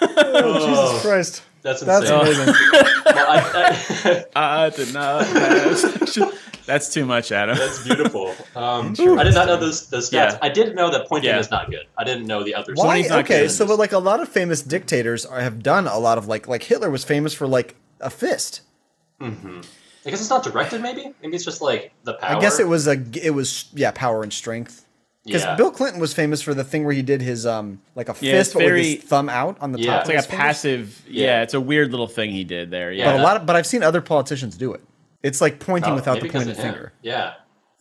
Oh, Jesus Christ. That's That's insane. amazing. Well, I, I, I did not have sexual. That's too much, Adam. that's beautiful. Um, I did not know those, those stats. Yeah. I did know that pointing Yeah. is not good. I didn't know the other Why? Okay, so but like a lot of famous dictators are, have done a lot of like like Hitler was famous for like a fist. I guess it's not directed. Maybe. Maybe it's just like the power. I guess it was a it was yeah power and strength. Because Yeah. Bill Clinton was famous for the thing where he did his um like a Yeah, fist it's but with his thumb out on the Yeah. top. It's of like a fingers. passive. Yeah. Yeah. it's a weird little thing he did there. Yeah. But a lot of, but I've seen other politicians do it. It's like pointing Oh, without the pointed finger. Yeah.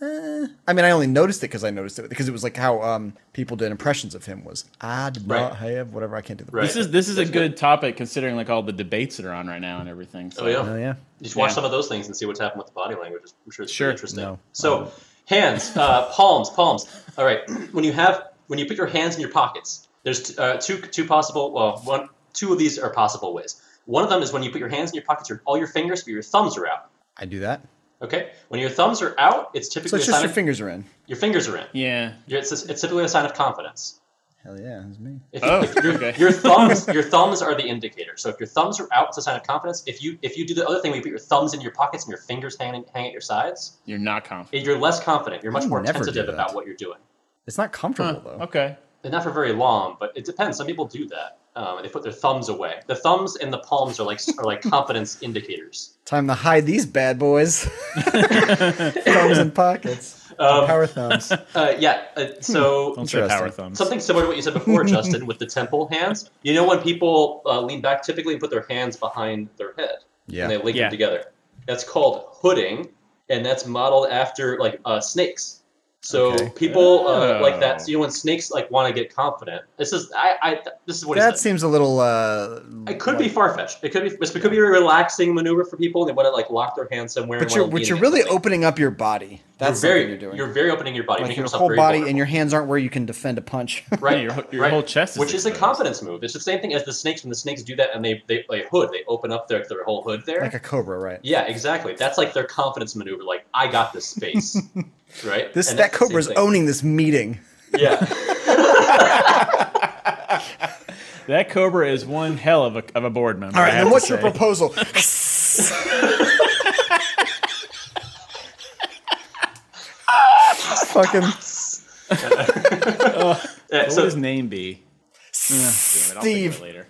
I mean, I only noticed it because I noticed it because it was like how um people did impressions of him was I did not Right. have whatever I can't do the Right. This is this is a good topic considering like all the debates that are on right now and everything. So. Oh yeah. Oh yeah. You should watch Yeah. some of those things and see what's happened with the body language. I'm sure it's Sure. interesting. No. So Hands, uh, palms, palms. All right. When you have when you put your hands in your pockets, there's uh, two two possible. Well, one two of these are possible ways. One of them is when you put your hands in your pockets, your, all your fingers, but your thumbs are out. I do that. Okay. When your thumbs are out, it's typically So typically it's a just sign your of, fingers are in. your fingers are in. Yeah. It's, it's typically a sign of confidence. Hell yeah, that's me. If, Oh, if your, okay. your thumbs your thumbs are the indicator. So if your thumbs are out, it's a sign of confidence. If you if you do the other thing where you put your thumbs in your pockets and your fingers hang, hang at your sides, You're not confident. you're less confident. You're much more never tentative about what you're doing. It's not comfortable though. Okay. And not for very long, but it depends. Some people do that. Um, and they put their thumbs away. The thumbs and the palms are like are like confidence indicators. Time to hide these bad boys. thumbs in pockets. Um, Power thumbs. Uh, yeah. Uh, so Don't say power Interesting. thumbs. something similar to what you said before, Justin, with the temple hands. You know when people uh, lean back, typically and put their hands behind their head Yeah. and they link Yeah. them together. That's called hooding, and that's modeled after like uh, snakes. So Okay. people uh, like Oh. that. So you know when snakes like want to get confident. This is I, I this is what he That said. seems a little. Uh, It could be far fetched. It could be. It could be a relaxing maneuver for people. They want to like lock their hands somewhere. But and you're, but you're really something. opening up your body. That's you're very, something you're doing. You're very opening your body, like your whole body vulnerable. and your hands aren't where you can defend a punch. right. your, your right. whole chest is which is a confidence move. It's the same thing as the snakes. When the snakes do that and they they, they hood, they open up their, their whole hood there. like a cobra, right? yeah, exactly. That's like their confidence maneuver. Like I got this space, right? This And that that's the same cobra's owning this meeting. Yeah. That cobra is one hell of a, of a board member. All right, I have then what's your proposal? Fucking Yeah, What so would his name be? Uh, damn it, I'll think Steve. of it later.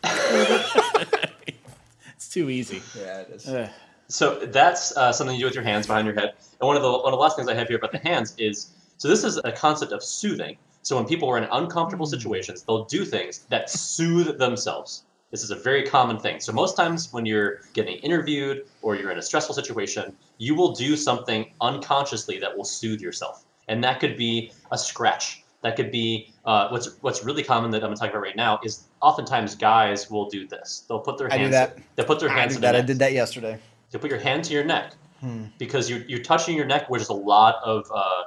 it's too easy. Yeah, it is. Ugh. So that's uh, something you do with your hands behind your head. And one of the one of the last things I have here about the hands is so this is a concept of soothing. So when people are in uncomfortable situations, they'll do things that soothe themselves. This is a very common thing. So most times when you're getting interviewed or you're in a stressful situation, you will do something unconsciously that will soothe yourself, and that could be a scratch. That could be uh, what's what's really common that I'm going to talk about right now is oftentimes guys will do this. They'll put their hands. I do that. They'll put their I hands did in that. I did that yesterday. To put your hand to your neck. Hmm. because you're, you're touching your neck where there's a lot of uh,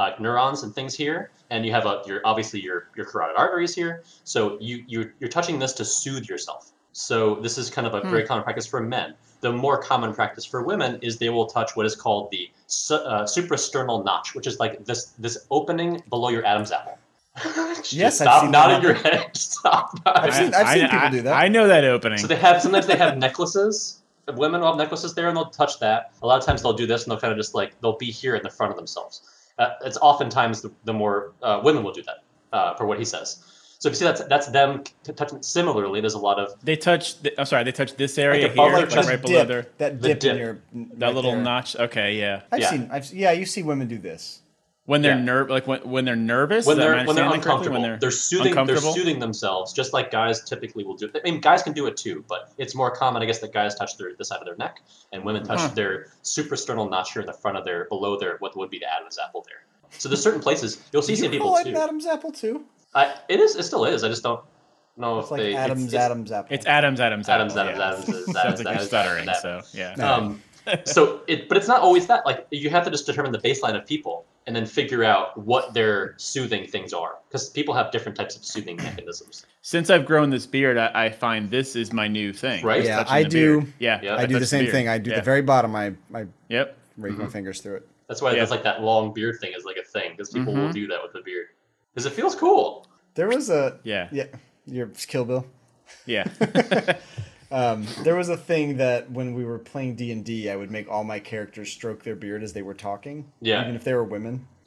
uh, neurons and things here. And you have a your obviously your your carotid arteries here. So you you're, you're touching this to soothe yourself. So this is kind of a very common practice for men. The more common practice for women is they will touch what is called the su- uh, suprasternal notch which is like this this opening below your adam's apple. Yes, I've stop seen that. nodding your head. Stop I've seen- I've seen I- people I- do that. I know that opening. so they have sometimes they have necklaces. Women will have necklaces there, and they'll touch that. A lot of times they'll do this, and they'll kind of just like they'll be here in the front of themselves. Uh, it's oftentimes the, the more uh, women will do that, uh, for what he says. So if you see that's that's them t- touching. Similarly, there's a lot of they touch. The, I'm sorry. They touch this area Like here, like chest right dip, below their that the dip, dip. in your that right little there. notch. Okay, yeah. I've Yeah. seen. I've yeah. You see women do this. When they're Yeah. nerve, like when, when they're nervous. when is that they're when they're uncomfortable. When they're, they're soothing. They're uncomfortable? soothing themselves, just like guys typically will do. I mean, guys can do it too, but it's more common, I guess, that guys touch their the side of their neck, and women touch Huh. their suprasternal notch here in the front of their below their what would be the Adam's apple there. So there's certain places you'll see Do some people call it too. Adam's apple too? I, it is. It still is. I just don't know It's if like they. Adam's it's, it's, Adam's apple. It's Adams, Adams, Adams, Adams. Adams, yeah. Adams, Sounds Adams, like you're Adams, stuttering. Adams, So yeah. No. Um, so it, but it's not always that. Like you have to just determine the baseline of people and then figure out what their soothing things are, because people have different types of soothing mechanisms. Since I've grown this beard, I, I find this is my new thing. Right? Yeah, I do- beard. Yeah, Yeah. I do the same beard. thing. I do Yeah. the very bottom. I I Yep. rake Mm-hmm. my fingers through it. That's why Yeah. there's like that long beard thing is like a thing, because people will Mhm. do that with the beard, because it feels cool. There was a Yeah. yeah. Your Kill Bill. Yeah. Um, there was a thing that when we were playing D and I would make all my characters stroke their beard as they were talking. Yeah. Even if they were women.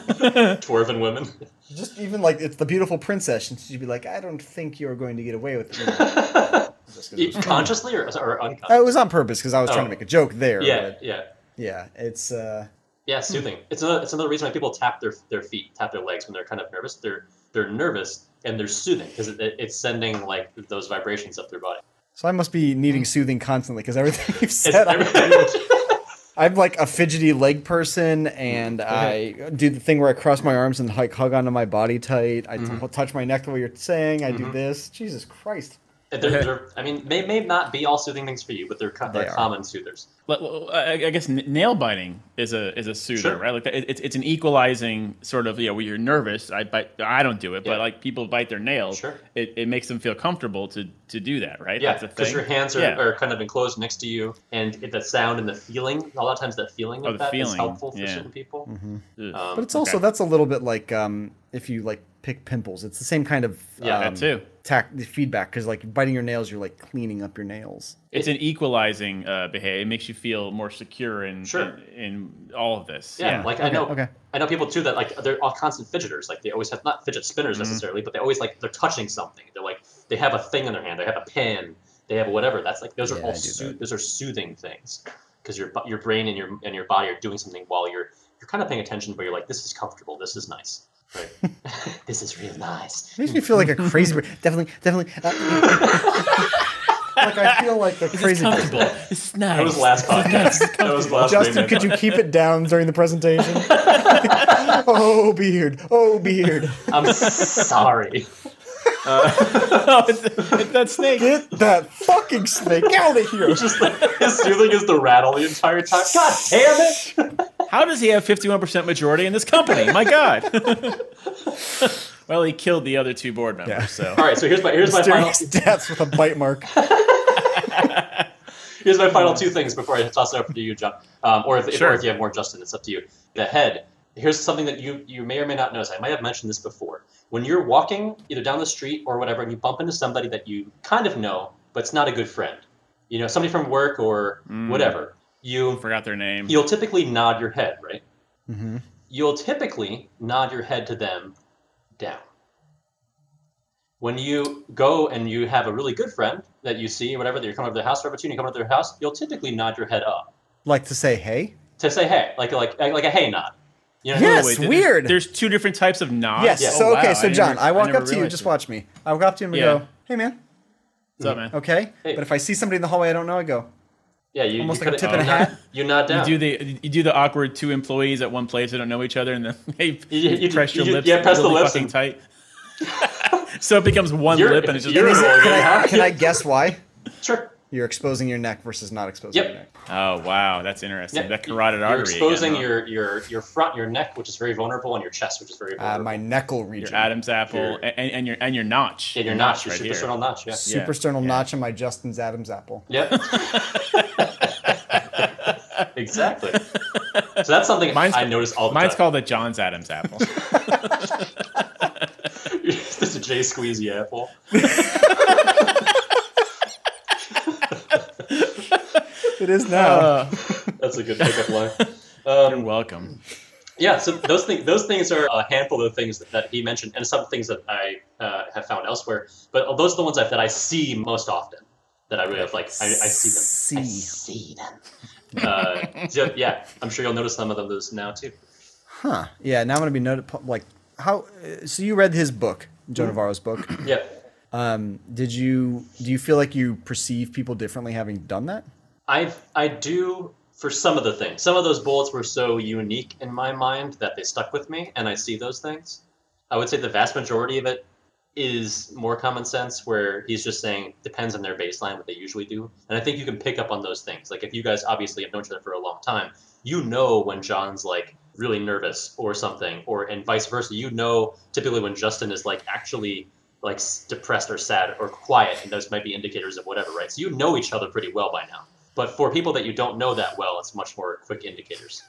Dwarven women. Just even like it's the beautiful princess, and she'd be like, "I don't think you're going to get away with it." Just 'cause it was. Consciously or, or Uh, unconsciously? It was on purpose because I was trying Oh. to make a joke there. yeah, but yeah. yeah. It's uh, Yeah, soothing. It's another, it's another reason why people tap their, their feet, tap their legs when they're kind of nervous. They're they're nervous and they're soothing because it, it- it's sending like those vibrations up their body. so I must be needing soothing constantly because everything you've said. I everything- do. I'm like a fidgety leg person, and I do the thing where I cross my arms and like hug onto my body tight. I mm-hmm. t- touch my neck the way you're saying. I do mm-hmm. this. Jesus Christ! And They're, they're, I mean, may may not be all soothing things for you, but they're, They they're are. common soothers. Well, well, I I guess nail biting is a is a soother, Sure. right? Like it's it's an equalizing sort of. You know, when you're nervous, I bite. I don't do it, Yeah. but like people bite their nails. Sure. It, it makes them feel comfortable to to do that, right? Yeah, because your hands are, Yeah. are kind of enclosed next to you, and it, the sound and the feeling. A lot of times, that feeling Oh, of the that is feeling, helpful for yeah. certain people. Ugh. Um, But it's also Okay. that's a little bit like um, if you like pick pimples. It's the same kind of Yeah, that um, too. tac- feedback because like biting your nails, you're like cleaning up your nails. It's an equalizing uh, behavior. It makes you feel more secure in Sure. in, in all of this. yeah, Yeah, like I know, okay. I know people too that like they're all constant fidgeters. Like they always have not fidget spinners Mm-hmm. necessarily, but they always like they're touching something. They're like they have a thing in their hand. They have a pen. They have whatever. That's like those are Yeah, all I soo- those are soothing things because your your brain and your and your body are doing something while you're you're kind of paying attention, but you're like this is comfortable. This is nice. Right. this is real nice. It makes me feel like a crazy. per- definitely, definitely. uh, like I feel like a crazy. person. comfortable. It's nice. That was last podcast. that was last. Justin, Rain could you keep it down during the presentation? oh beard, oh beard, I'm sorry. oh, it's, it's that snake. get that fucking snake out of here! Just like, his soothing is the rattle the entire time. God damn it! How does he have 51% majority in this company? My God. well, he killed the other two board members, Yeah. so. All right, so here's my here's my final Mysterious deaths with a bite mark. here's my final two things before I toss it over to you, John. Um, or, if, Sure. or if you have more, Justin, it's up to you. The head. Here's something that you you may or may not notice. I might have mentioned this before. When you're walking either down the street or whatever, and you bump into somebody that you kind of know, but it's not a good friend. You know, somebody from work or whatever. You Forgot their name. you'll typically nod your head, right? hmm You'll typically nod your head to them down. When you go and you have a really good friend that you see, or whatever, that you're coming over to their house, or whatever, and you come over to their house, you'll typically nod your head up Like to say, hey. to say hey, like like like a hey nod. You know, Yes. Wait, It's there's- weird. There's two different types of nods. Yes. Yeah. So Oh, okay. wow. So John, never- I walk never up to you. realized Just that. watch me. I walk up to him and Yeah. go, "Hey, man." What's up, man? Okay. Hey. But if I see somebody in the hallway I don't know, I go, Yeah, you Almost you like a tip and a you nod- hat. You nod down. You do the you do the awkward two employees at one place that don't know each other, and then hey, You- you- press your you- lips, yeah, press the really lips fucking and- tight. so it becomes one You're- lip, and it's just you're- Is it- You're- can, I, can I guess why? sure. You're exposing your neck versus not exposing Yep. your neck. oh wow, that's interesting. Yeah, that carotid artery. You're exposing again, huh? your your your front, your neck, which is very vulnerable, and your chest, which is very Uh, my neckle region. your Adam's apple Your- and, and your and your notch. and your notch, your right here. suprasternal notch. Yeah. Super sternal notch on my Justin's Adam's apple. Yep. exactly. So that's something Mine's- I notice all the Mine's time. Mine's called the John's Adam's apple. this is a J squeezy apple. It is now. Uh, That's a good pickup line. you're Um, welcome. yeah, so those things those things are a handful of things that, that he mentioned, and some things that I uh, have found elsewhere. But those are the ones that, that I see most often. That I really have, like I, I see them. I See. see them. Uh, so, yeah, I'm sure you'll notice some of them those now too. Huh. Yeah. Now I'm gonna be noted. Like how? uh, So you read his book, Joe Mm-hmm. Navarro's book. Yeah. Um, did you do you feel like you perceive people differently having done that? I I do for some of the things. Some of those bullets were so unique in my mind that they stuck with me, and I see those things. I would say the vast majority of it is more common sense, where he's just saying depends on their baseline what they usually do, and I think you can pick up on those things. Like if you guys obviously have known each other for a long time, you know when John's like really nervous or something, or and vice versa. You know typically when Justin is like actually like depressed or sad or quiet, and those might be indicators of whatever, right? So you know each other pretty well by now. But for people that you don't know that well, it's much more quick indicators.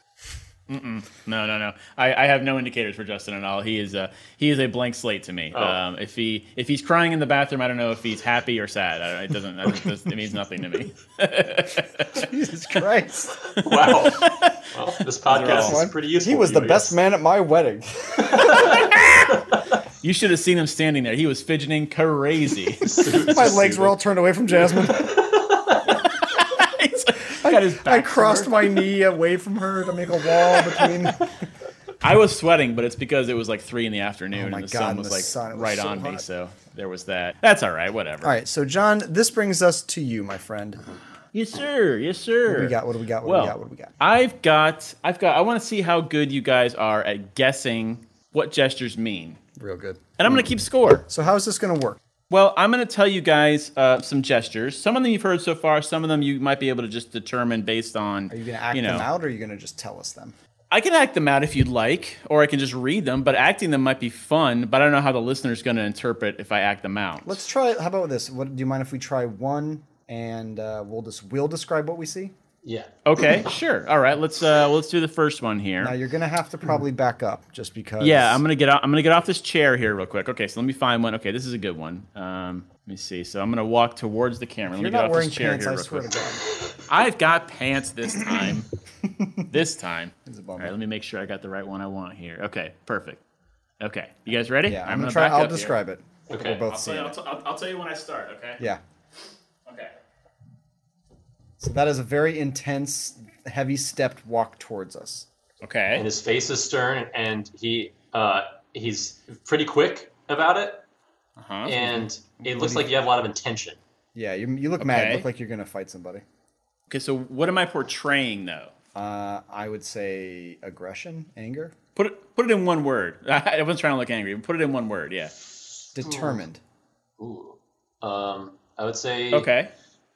No, no, no. I, I have no indicators for Justin at all. He is a he is a blank slate to me. Oh. Um, if he if he's crying in the bathroom, I don't know if he's happy or sad. I, it doesn't. It, does- it means nothing to me. Jesus Christ! Wow. well, this podcast is pretty useful. He was to the you, best man at my wedding. You should have seen him standing there. He was fidgeting crazy. my legs were all turned away from Jasmine. He's got I crossed my knee away from her to make a wall between. I was sweating, but it's because it was like three in the afternoon Oh my and the God, sun was the like sun, it was right so on me. So there was that. That's all right. Whatever. All right, so John, this brings us to you, my friend. Yes, sir. Yes, sir. What do we got? What do we got? What well, do we got? What do we got? I've got, I've got. I want to see how good you guys are at guessing what gestures mean, Real good. and I'm going to keep score. So how is this going to work? Well, I'm going to tell you guys uh, some gestures. Some of them you've heard so far. Some of them you might be able to just determine based on. Are you going to act know, them out, or are you going to just tell us them? I can act them out if you'd like, or I can just read them. But acting them might be fun. But I don't know how the listener's going to interpret if I act them out. Let's try. How about this? What do you mind if we try one and uh, we'll just we'll describe what we see? Yeah. Okay, sure. All right, let's uh, let's do the first one here. Now you're gonna have to probably back up just because. Yeah, I'm gonna get off, I'm gonna get off this chair here real quick. Okay, so let me find one. Okay, this is a good one. Um, let me see. So I'm gonna walk towards the camera. If Let you're me get not off wearing this chair pants, here I real swear quick. to God. I've got pants this time. this time. It's a All bummer. right, let me make sure I got the right one I want here. Okay, perfect. Okay, you guys ready? Yeah, All right, I'm, gonna gonna try. back I'll up here. describe it. Okay. We're both I'll tell, seeing you, I'll, t- I'll, I'll tell you when I start. Okay. Yeah. Okay. So that is a very intense, heavy stepped walk towards us. Okay. And his face is stern, and he uh, he's pretty quick about it, Uh-huh. and it looks like you have a lot of intention. Yeah, you, you look mad. Okay. You look like you're gonna fight somebody. Okay. So what am I portraying though? Uh, I would say aggression, anger, Put it put it in one word. I wasn't trying to look angry. but Put it in one word. Yeah. determined. Ooh. Um, I would say. Okay.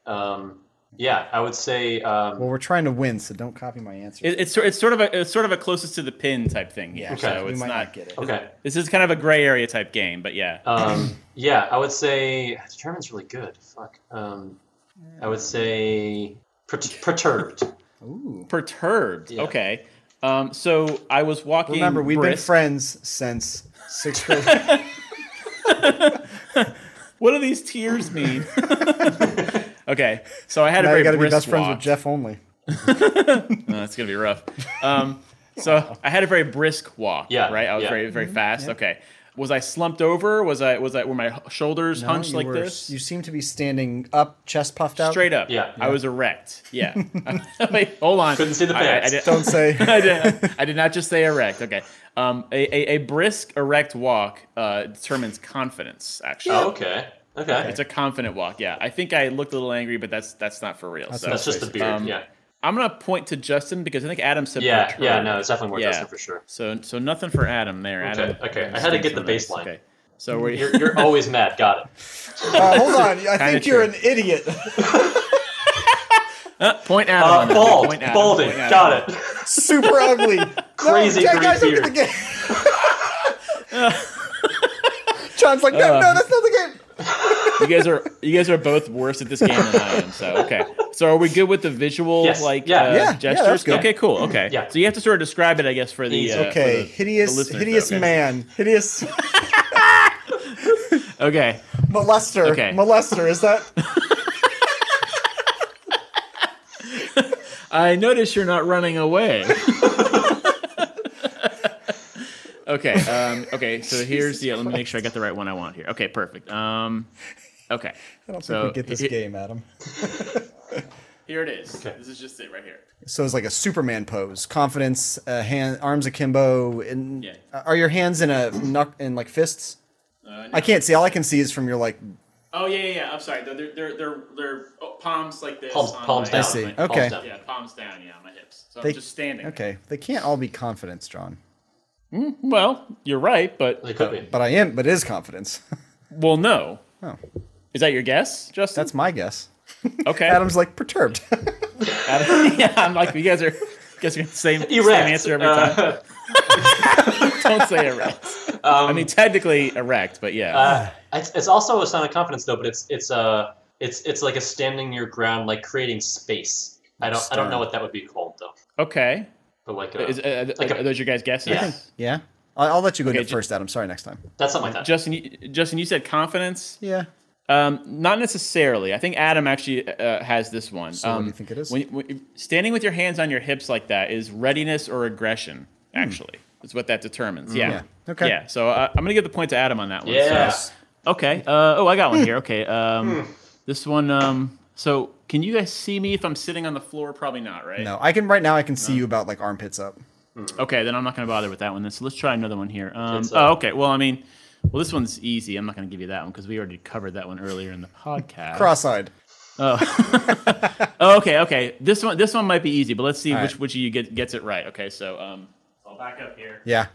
Um, yeah, I would say. Um, Well, we're trying to win, so don't copy my answer. It, it's it's sort of a it's sort of a closest to the pin type thing. Yeah, Okay. So we it's might not. not get it. okay. This is kind of a gray area type game, but yeah. Um, yeah, I would say determine's really good. Fuck. Um, I would say per- perturbed. Ooh. Perturbed. Yeah. Okay. Um, so I was walking. Remember, we've been friends since sixth grade. What do these tears mean? okay, so I had a now very you got to be best friends walk. with Jeff only. Oh, that's gonna be rough. Um, so I had a very brisk walk. Yeah, Right. I was yeah. very very fast. Okay. Was I slumped over? Was I was I were my shoulders No, hunched like were- this? You seem to be standing up, chest puffed out. Straight up. Yeah. I was erect. Yeah. Wait, hold on. Couldn't see the I- I- I pants. did- Don't say. I did, I did not just say erect. Okay. Um, a, a, a brisk, erect walk uh, determines confidence. Actually, Oh, okay. Okay. it's a confident walk. Yeah, I think I looked a little angry, but that's that's not for real. so That's just the beard. Um, yeah. I'm gonna point to Justin because I think Adam said Yeah. perturbed. Yeah. No, it's definitely more Yeah. Justin for sure. So so nothing for Adam there. Okay, Adam. okay. I had to get the baseline. Okay. So we're You're, you're always mad. Got it. Uh, hold on. I think you're an idiot. point Adam. Uh, on bald. Point Adam. Balding. Point Adam. Got it. Super ugly. Crazy no, green guys, look at the game. John's like, no, Uh, no, that's not the game. You guys are you guys are both worse at this game than I am. So okay. So are we good with the visual Yes. like Yeah. uh, Yeah, yeah, gestures? that's good. Okay, cool. Okay. Yeah. So you have to sort of describe it, I guess, for the Easy. uh, Okay, the- the hideous, listeners, hideous okay. man, hideous Okay. molester, Okay. molester. Is that? I notice you're not running away. okay. Um, okay. So here's the. Let me make sure I got the right one I want here. Okay. Perfect. Um, okay. I don't So, think we get this he- game, Adam. Here it is. Okay. This is just it right here. So it's like a Superman pose, confidence, uh, hand, arms akimbo. And Yeah. are your hands in a knuck in like fists? Uh, no. I can't see. All I can see is from your like. Oh yeah, yeah, yeah. I'm sorry. They're they're they're they're oh, palms like this. Palms- palms down. I see. my- Okay. Palms down. Yeah, palms down. Yeah, on my hips. So They- I'm just standing. Okay, they can't all be confidence, John. Well, you're right, but It could be. But I am. But it is confidence. well, no. Oh. Is that your guess, Justin? That's my guess. okay. Adam's like perturbed. Adam- yeah, I'm like you guys are. You guys are the same, same answer every time. Uh, Don't say erect. I mean, technically erect, but yeah. uh, it's, it's also a sign of confidence though, but it's it's uh it's it's like a standing your ground, like creating space. I don't I don't know what that would be called though. okay. But like uh, Is, uh, like a- are those your guys' guesses? Yeah. yeah, I'll, I'll let you go Okay, to ju- first, Adam. Sorry, next time. that's something like that. Justin, you, Justin, you said confidence. Yeah. Um, not necessarily. I think Adam actually uh, has this one. So what do um, you think it is? When, when, standing with your hands on your hips like that is readiness or aggression. Actually, is what that determines. Yeah. Hmm. Yeah. Okay. Yeah. So uh, I'm gonna give the point to Adam on that one. Yeah. So- okay. Uh, oh, I got one here. Okay. Um, this one. Um, so can you guys see me if I'm sitting on the floor? Probably not, right? No, I can right now. I can see you about like armpits up. Okay, then I'm not going to bother with that one. Then so let's try another one here. Um, oh, uh, okay. Well, I mean, well, this one's easy. I'm not going to give you that one because we already covered that one earlier in the podcast. Cross-eyed. Oh, okay, okay. This one, this one might be easy, but let's see All which right. which of you get, gets it right. Okay, so um, I'll back up here Yeah.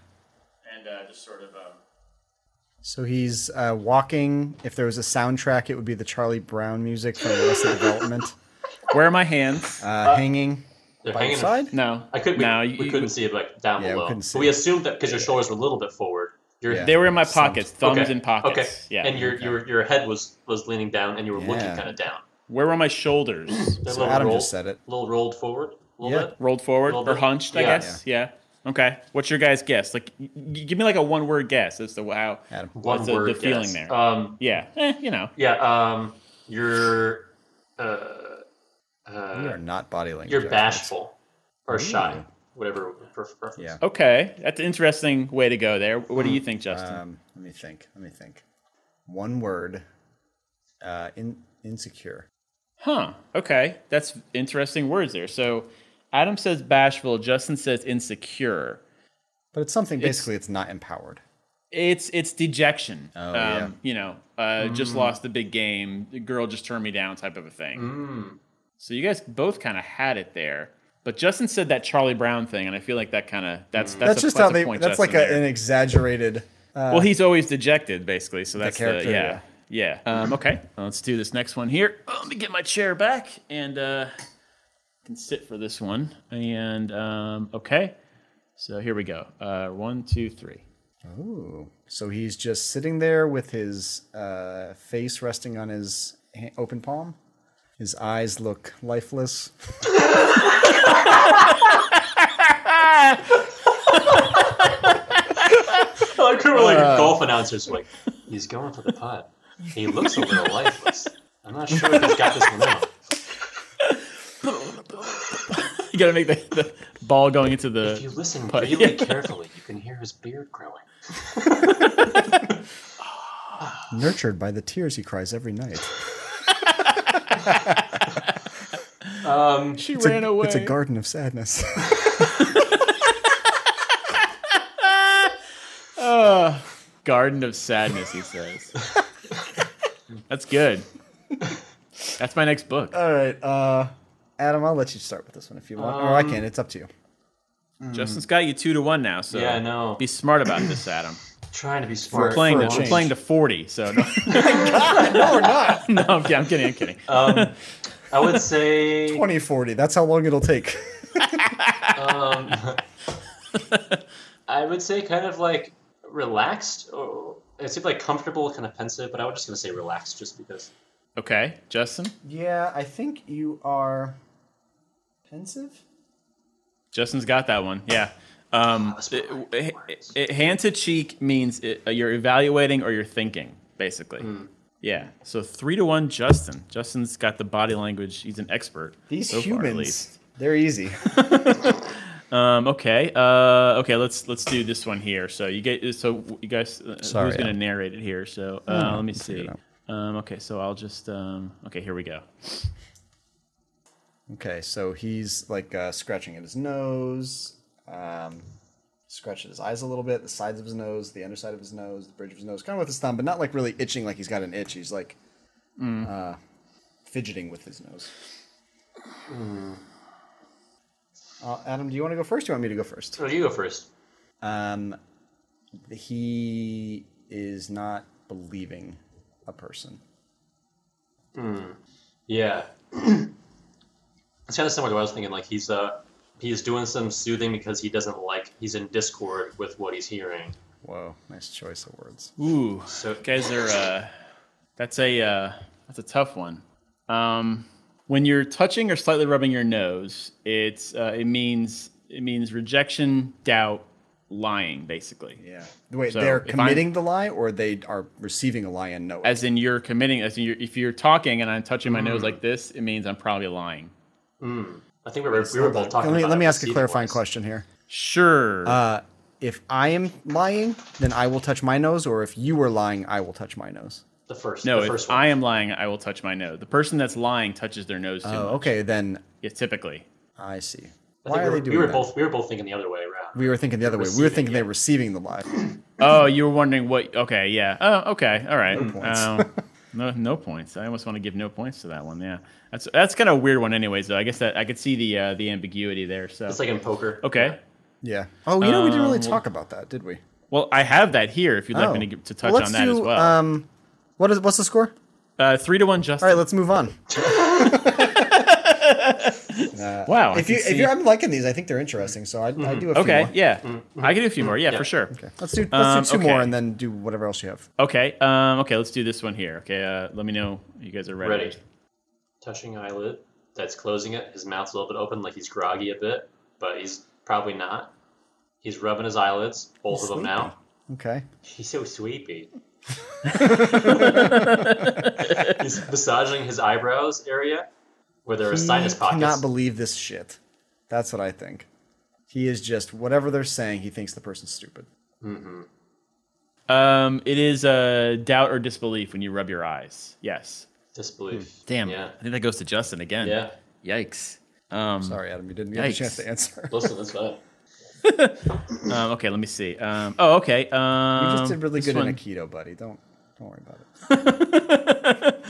and uh, just sort of um, So he's uh, walking. If there was a soundtrack, it would be the Charlie Brown music from Arrested Development. Where are my hands? Uh, hanging They're by hanging. side. no, I could. We, no, we you- couldn't see it like down Yeah, we below. couldn't see but we assumed that because your shoulders were a little bit forward. Your Yeah. They were in my pockets, thumbs okay. in pockets. Okay. Yeah. And your Okay. your your head was was leaning down, and you were looking kind of down. Where were my shoulders? They're a So little Adam rolled, just said it. A little rolled forward. A little Yeah. bit. Rolled forward Little or bit. hunched, I guess. Yeah. Okay. What's your guys' guess? Like, y- y- give me like a one word guess as to how. Adam. One What's the- the feeling guess. there? Um. Yeah. Eh, you know. Yeah. Um. You're. Uh. We uh are not body language. you're bashful or shy, whatever pref- preference. Yeah. Okay, that's an interesting way to go there. What do you think, Justin? Um, let me think. Let me think. One word. Uh, in insecure. Huh. Okay, that's interesting words there. So, Adam says bashful. Justin says insecure. But it's something basically it's not empowered. It's it's dejection. Oh, yeah. You know, uh, just lost the big game. The girl just turned me down, type of a thing. So you guys both kind of had it there. But Justin said that Charlie Brown thing, and I feel like that kind of that's that's, That's, a, just that's how a they. point That's like a, an exaggerated. Uh, Well, he's always dejected, basically. So that's the, character, yeah, yeah. Um, okay, well, let's do this next one here. Oh, let me get my chair back and uh, can sit for this one. And um, okay, so here we go. Uh, one, two, three. Ooh. So he's just sitting there with his uh, face resting on his ha- open palm. His eyes look lifeless. I like how like Uh. golf announcers like, he's going for the putt. He looks a little lifeless. I'm not sure if he's got this one out. You gotta make the, the ball going into the. If you listen putt. really carefully, you can hear his beard growing. Nurtured by the tears he cries every night. Um, she It's a- ran away. It's a garden of sadness. Garden of sadness, he says. That's good. That's my next book. All right, uh, Adam, I'll let you start with this one if you want, or I can. It's up to you. Justin's got you two to one now, so Yeah, I know. be smart about this, Adam. Trying to be smart. We're smart. playing to we're playing to forty, so no, No, we're not. no I'm, kidding, I'm kidding. I'm kidding. Um, I would say 2040. That's how long it'll take. um, I would say kind of like relaxed, or it seemed like comfortable, kind of pensive. But I was just gonna say relaxed, just because. Okay, Justin. yeah, I think you are pensive. Justin's got that one. Yeah. Um, that's it- it- it- hand to cheek means it, uh, you're evaluating or you're thinking, basically. Hmm. Yeah. So three to one, Justin. Justin's got the body language. He's an expert. These so far, humans, they're easy. Um, okay. Uh, okay. Let's let's do this one here. So you get so you guys. Uh, Sorry, who's gonna narrate it here? So uh, let me see. Um, okay. So I'll just. Um, okay. Here we go. Okay, so he's like uh, scratching at his nose, um, scratching his eyes a little bit, the sides of his nose, the underside of his nose, the bridge of his nose, kind of with his thumb, but not like really itching like he's got an itch. He's like uh, fidgeting with his nose. Uh, Adam, do you want to go first? Or do you want me to go first? So you go first. Um, he is not believing a person. Yeah. it's kind of similar to what I was thinking. Like he's uh he's doing some soothing because he doesn't like he's in discord with what he's hearing. Whoa, nice choice of words. Ooh, So- guys are. Uh, that's a uh, that's a tough one. Um, when you're touching or slightly rubbing your nose, it's uh, it means it means rejection, doubt, lying, basically. Yeah. Wait, So, they're if I'm- committing the lie, or they are receiving a lie and know it? As in you're committing. As in you're, if you're talking and I'm touching my Mm. nose like this, it means I'm probably lying. I think we were, we were both talking let me about let it me ask a clarifying wise. question here. Sure. Uh, if I am lying, then I will touch my nose, or if you are lying, I will touch my nose. The first. no, the if first one. I am lying, I will touch my nose. The person that's lying touches their nose too Oh, much. okay, then Yeah, typically. I see. I Why we are were, they doing we were that? both we were both thinking the other way around. We were thinking the other way. We were thinking yeah. they're receiving the lie. Oh, you were wondering what? Okay, yeah. Oh, okay, all right. No points. no, no points. I almost want to give no points to that one. Yeah, that's that's kind of a weird one, anyways. Though I guess that I could see the uh, the ambiguity there. So It's like in poker. okay, Yeah. Oh, you know, we didn't really Um, talk about that, did we? Well, I have that here. If you'd like me to, to touch Well, on let's that as well. Um, what is what's the score? uh, three to one, Justin. All right, let's move on. wow. If you if you're, I'm liking these, I think they're interesting. So I, I do a few okay, more. yeah, I can do a few more. Yeah, for sure. Let's do let's Um, do two more and then do whatever else you have. Okay. Um, okay. Let's do this one here. Okay. Uh, let me know you guys are ready. Ready. Touching eyelid. That's closing it. His mouth's a little bit open, like he's groggy a bit, but he's probably not. He's rubbing his eyelids, both of them now. Okay. He's so sleepy. he's massaging his eyebrows area where there are sinus he pockets. cannot believe this shit. That's what I think. He is just whatever they're saying. He thinks the person's stupid. Um, it is uh, doubt or disbelief when you rub your eyes. Yes. Disbelief. Damn. Yeah. I think that goes to Justin again. Yeah. Yikes. Um, Sorry, Adam, you didn't get a chance to answer. Listen, that's fine. um, okay. Let me see. Um, oh, okay. Um, you just did really good one- in Aikido, buddy. Don't don't worry about it.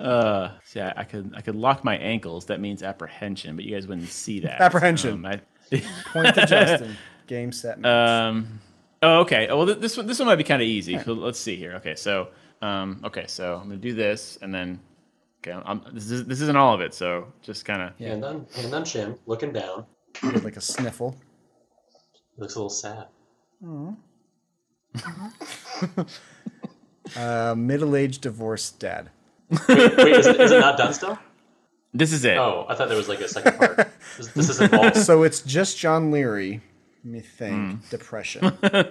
Uh, see, I, I could I could lock my ankles. That means apprehension, but you guys wouldn't see that. Apprehension. Um, I, Point to Justin. Game set. match. Um. Oh, okay. Oh, well, th- this one this one might be kind of easy. So let's see here. Okay, so um. Okay, so I'm gonna do this, and then okay, I'm, this is this isn't all of it. So just kind of Hand on, hand on chin, looking down. You like a sniffle. Looks a little sad. Uh, middle-aged divorced dad. Wait, wait is, it, is it not done still? this is it. Oh, I thought there was like a second part. This, this is involved. So it's just John Leary. Let me think. Hmm. Depression.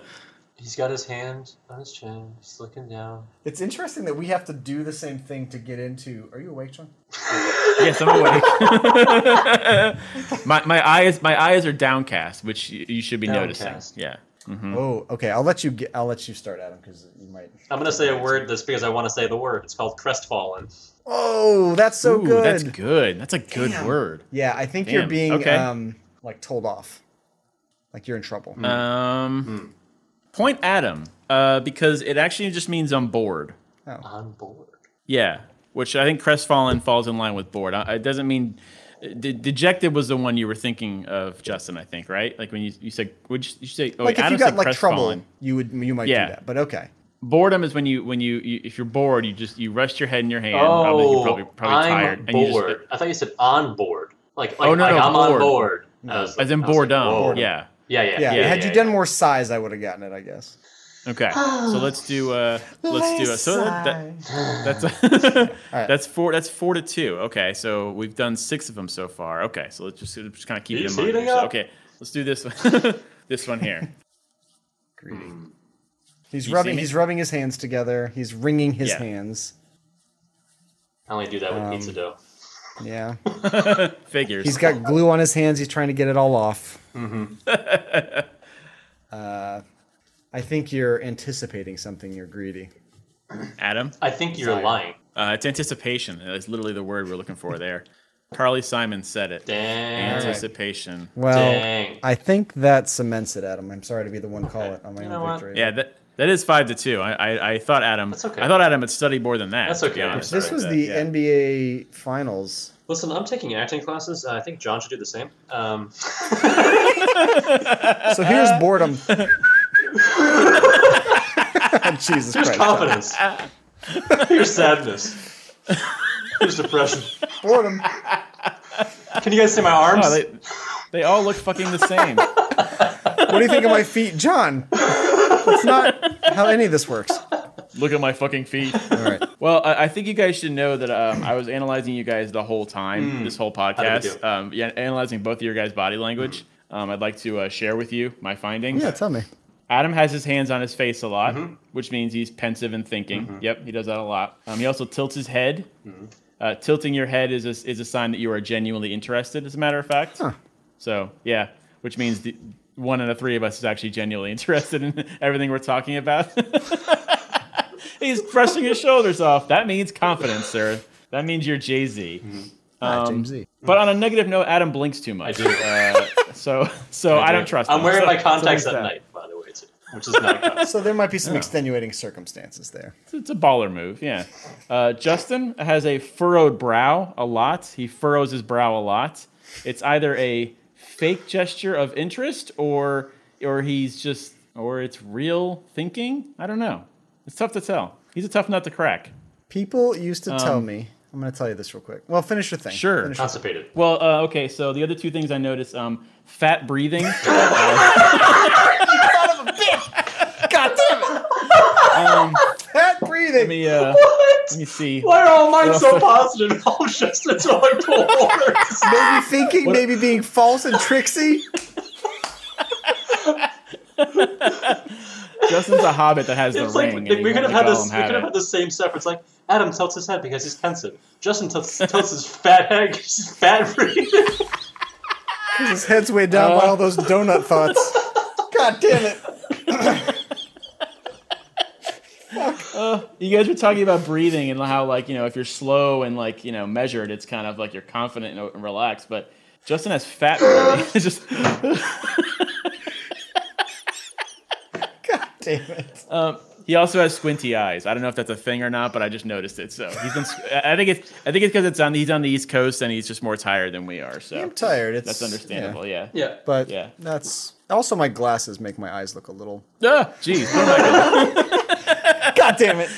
He's got his hand on his chin. He's looking down. it's interesting that we have to do the same thing to get into. Are you awake, John? Yes, I'm awake. my my eyes my eyes are downcast, which you, you should be Downcast. noticing. Yeah. Mm-hmm. Oh, okay. I'll let you get. I'll let you start, Adam, because you might. I'm gonna say a word that's because I want to say the word. It's called crestfallen. Oh, that's so Ooh, good. That's good. That's a good Damn. word. Yeah, I think you're being okay. um like told off, like you're in trouble. Um. Point Adam, uh, because it actually just means I'm bored. On board. Yeah, which I think crestfallen falls in line with bored. Uh, It doesn't mean de- dejected was the one you were thinking of, Justin. I think right. Like when you you said, would you, you say? Oh, like wait, if you got like trouble, crestfallen. you would you might Yeah. do that. But okay. Boredom is when you when you, you if you're bored, you just you rest your head in your hand. probably, Oh, you're probably probably I'm tired. and you just- bored. I thought you said on board. Like, oh, like, Oh, no, like no, I'm bored. on board. I was as in I was boredom. whoa. yeah. Yeah, yeah, Yeah, yeah. had yeah, you done yeah. more size, I would have gotten it. I guess. Okay. So let's do uh let's do it. So that, that, that's right. that's four that's four to two. Okay. So we've done six of them so far. Okay. So let's just just kind of keep He's it in mind. So, okay. Let's do this one. this one here. Greedy. He's You rubbing. He's rubbing his hands together. He's wringing his Yeah. hands. I only do that with Um, pizza dough. Yeah. Figures. He's got glue on his hands. He's trying to get it all off. Mm-hmm. uh, I think you're anticipating something. You're greedy. Adam. I think you're Desire. lying. Uh, it's anticipation. That's literally the word we're looking for there. Carly Simon said it. Dang. Anticipation. Well, Dang. I think that cements it, Adam. I'm sorry to be the one call it on my You own know what? victory. Yeah, that that is five to two. I I, I thought Adam. That's okay. I thought Adam had studied more than that. That's okay. honest. This Sorry, was the yeah. NBA Finals. Listen, I'm taking acting classes. Uh, I think John should do the same. Um, So here's boredom. Jesus here's Christ. confidence. here's sadness. Here's depression. Boredom. Can you guys see my arms? Oh, they, they all look fucking the same. What do you think of my feet, John? That's not how any of this works. Look at my fucking feet. All right. Well, I, I think you guys should know that um, I was analyzing you guys the whole time, this whole. How did we podcast. Um, yeah, analyzing both of your guys' body language. Um, I'd like to uh, share with you my findings. Yeah, tell me. Adam has his hands on his face a lot, Mm-hmm. which means he's pensive and thinking. Yep, he does that a lot. Um, he also tilts his head. Mm-hmm. Uh, tilting your head is a, is a sign that you are genuinely interested, as a matter of fact. So, yeah, which means the, one out of three of us is actually genuinely interested in everything we're talking about. he's brushing his shoulders off. That means confidence, sir. That means you're Jay Z. Ah, Um, James Z. But on a negative note, Adam blinks too much. I do. Uh, so, so I, don't trust. Him. I'm him. wearing So- my contacts there's at night, by the way, too, which is not a So there might be some extenuating circumstances there. It's a baller move, yeah. Uh, Justin has a furrowed brow a lot. He furrows his brow a lot. It's either a fake gesture of interest or or he's just or it's real thinking. I don't know. It's tough to tell. He's a tough nut to crack. People used to tell me. I'm going to tell you this real quick. Well, finish your thing. Um, Sure. Finish your thing. Constipated. Well, uh, okay. So the other two things I noticed: um, fat breathing. God damn it! Fat breathing. let me uh, What? let me see. Why are all mine so Well- positive? All just it's like doors. maybe thinking, maybe being false and tricksy. Justin's a hobbit that has the like ring. we and we could have had let this. We could have had the same stuff. It's like Adam tilts his head because he's pensive. Justin tilts, tilts his fat head. 'cause he's fat breathing. His head's weighed down by Uh. all those donut thoughts. God damn it. You guys were talking about breathing and how, like, you know, if you're slow and like, you know, measured, it's kind of like you're confident and, and relaxed. But Justin has fat breathing. It's just God damn it. um, he also has squinty eyes. I don't know if that's a thing or not, but I just noticed it. So he's been. I think it's. I think it's because it's on. He's on the East Coast and he's just more tired than we are. So I'm tired. It's that's understandable. Yeah. yeah. But Yeah. that's also my glasses make my eyes look a little. Ah, jeez. Oh my God. God damn it!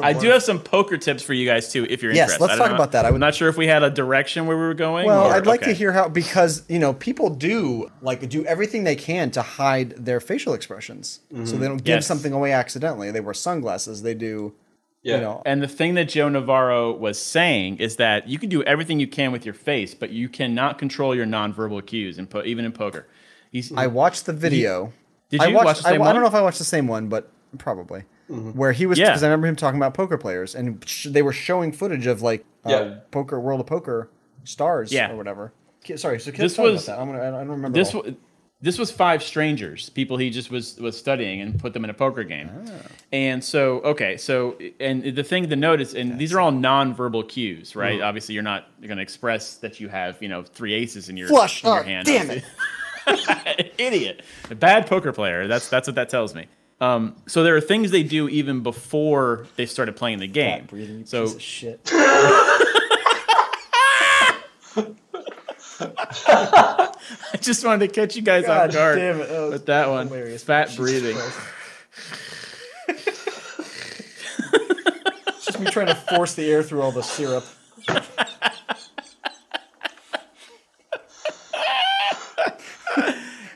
I do have some poker tips for you guys too, if you're Yes, interested. let's I don't talk know- about that. I I'm not sure if we had a direction where we were going. Well, or- I'd like to hear how because you know people do like do everything they can to hide their facial expressions, so they don't give Yes. something away accidentally. They wear sunglasses. They do, Yeah. you know, And the thing that Joe Navarro was saying is that you can do everything you can with your face, but you cannot control your nonverbal cues, in po- even in poker. He's, I watched the video. Did I you watched, watch the same I, I don't know if I watched the same one, but probably. Where he was, Yeah. because I remember him talking about poker players, and sh- they were showing footage of like uh, Yeah. poker, World of Poker stars, Yeah. or whatever. Sorry, so This was- about that. I'm gonna, I don't remember. this all. this was five strangers, people he just was was studying and put them in a poker game. Ah. And so, okay, so and the thing to notice, and these are all nonverbal cues, right? Mm-hmm. Obviously, you're not going to express that you have you know three aces in your Flush. in your Oh, hand. damn it. idiot, a bad poker player. That's that's what that tells me. Um, so there are things they do even before they started playing the game. Breathing, so shit. I just wanted to catch you guys God off guard damn it, that with that one. hilarious. Fat breathing. It's just me trying to force the air through all the syrup.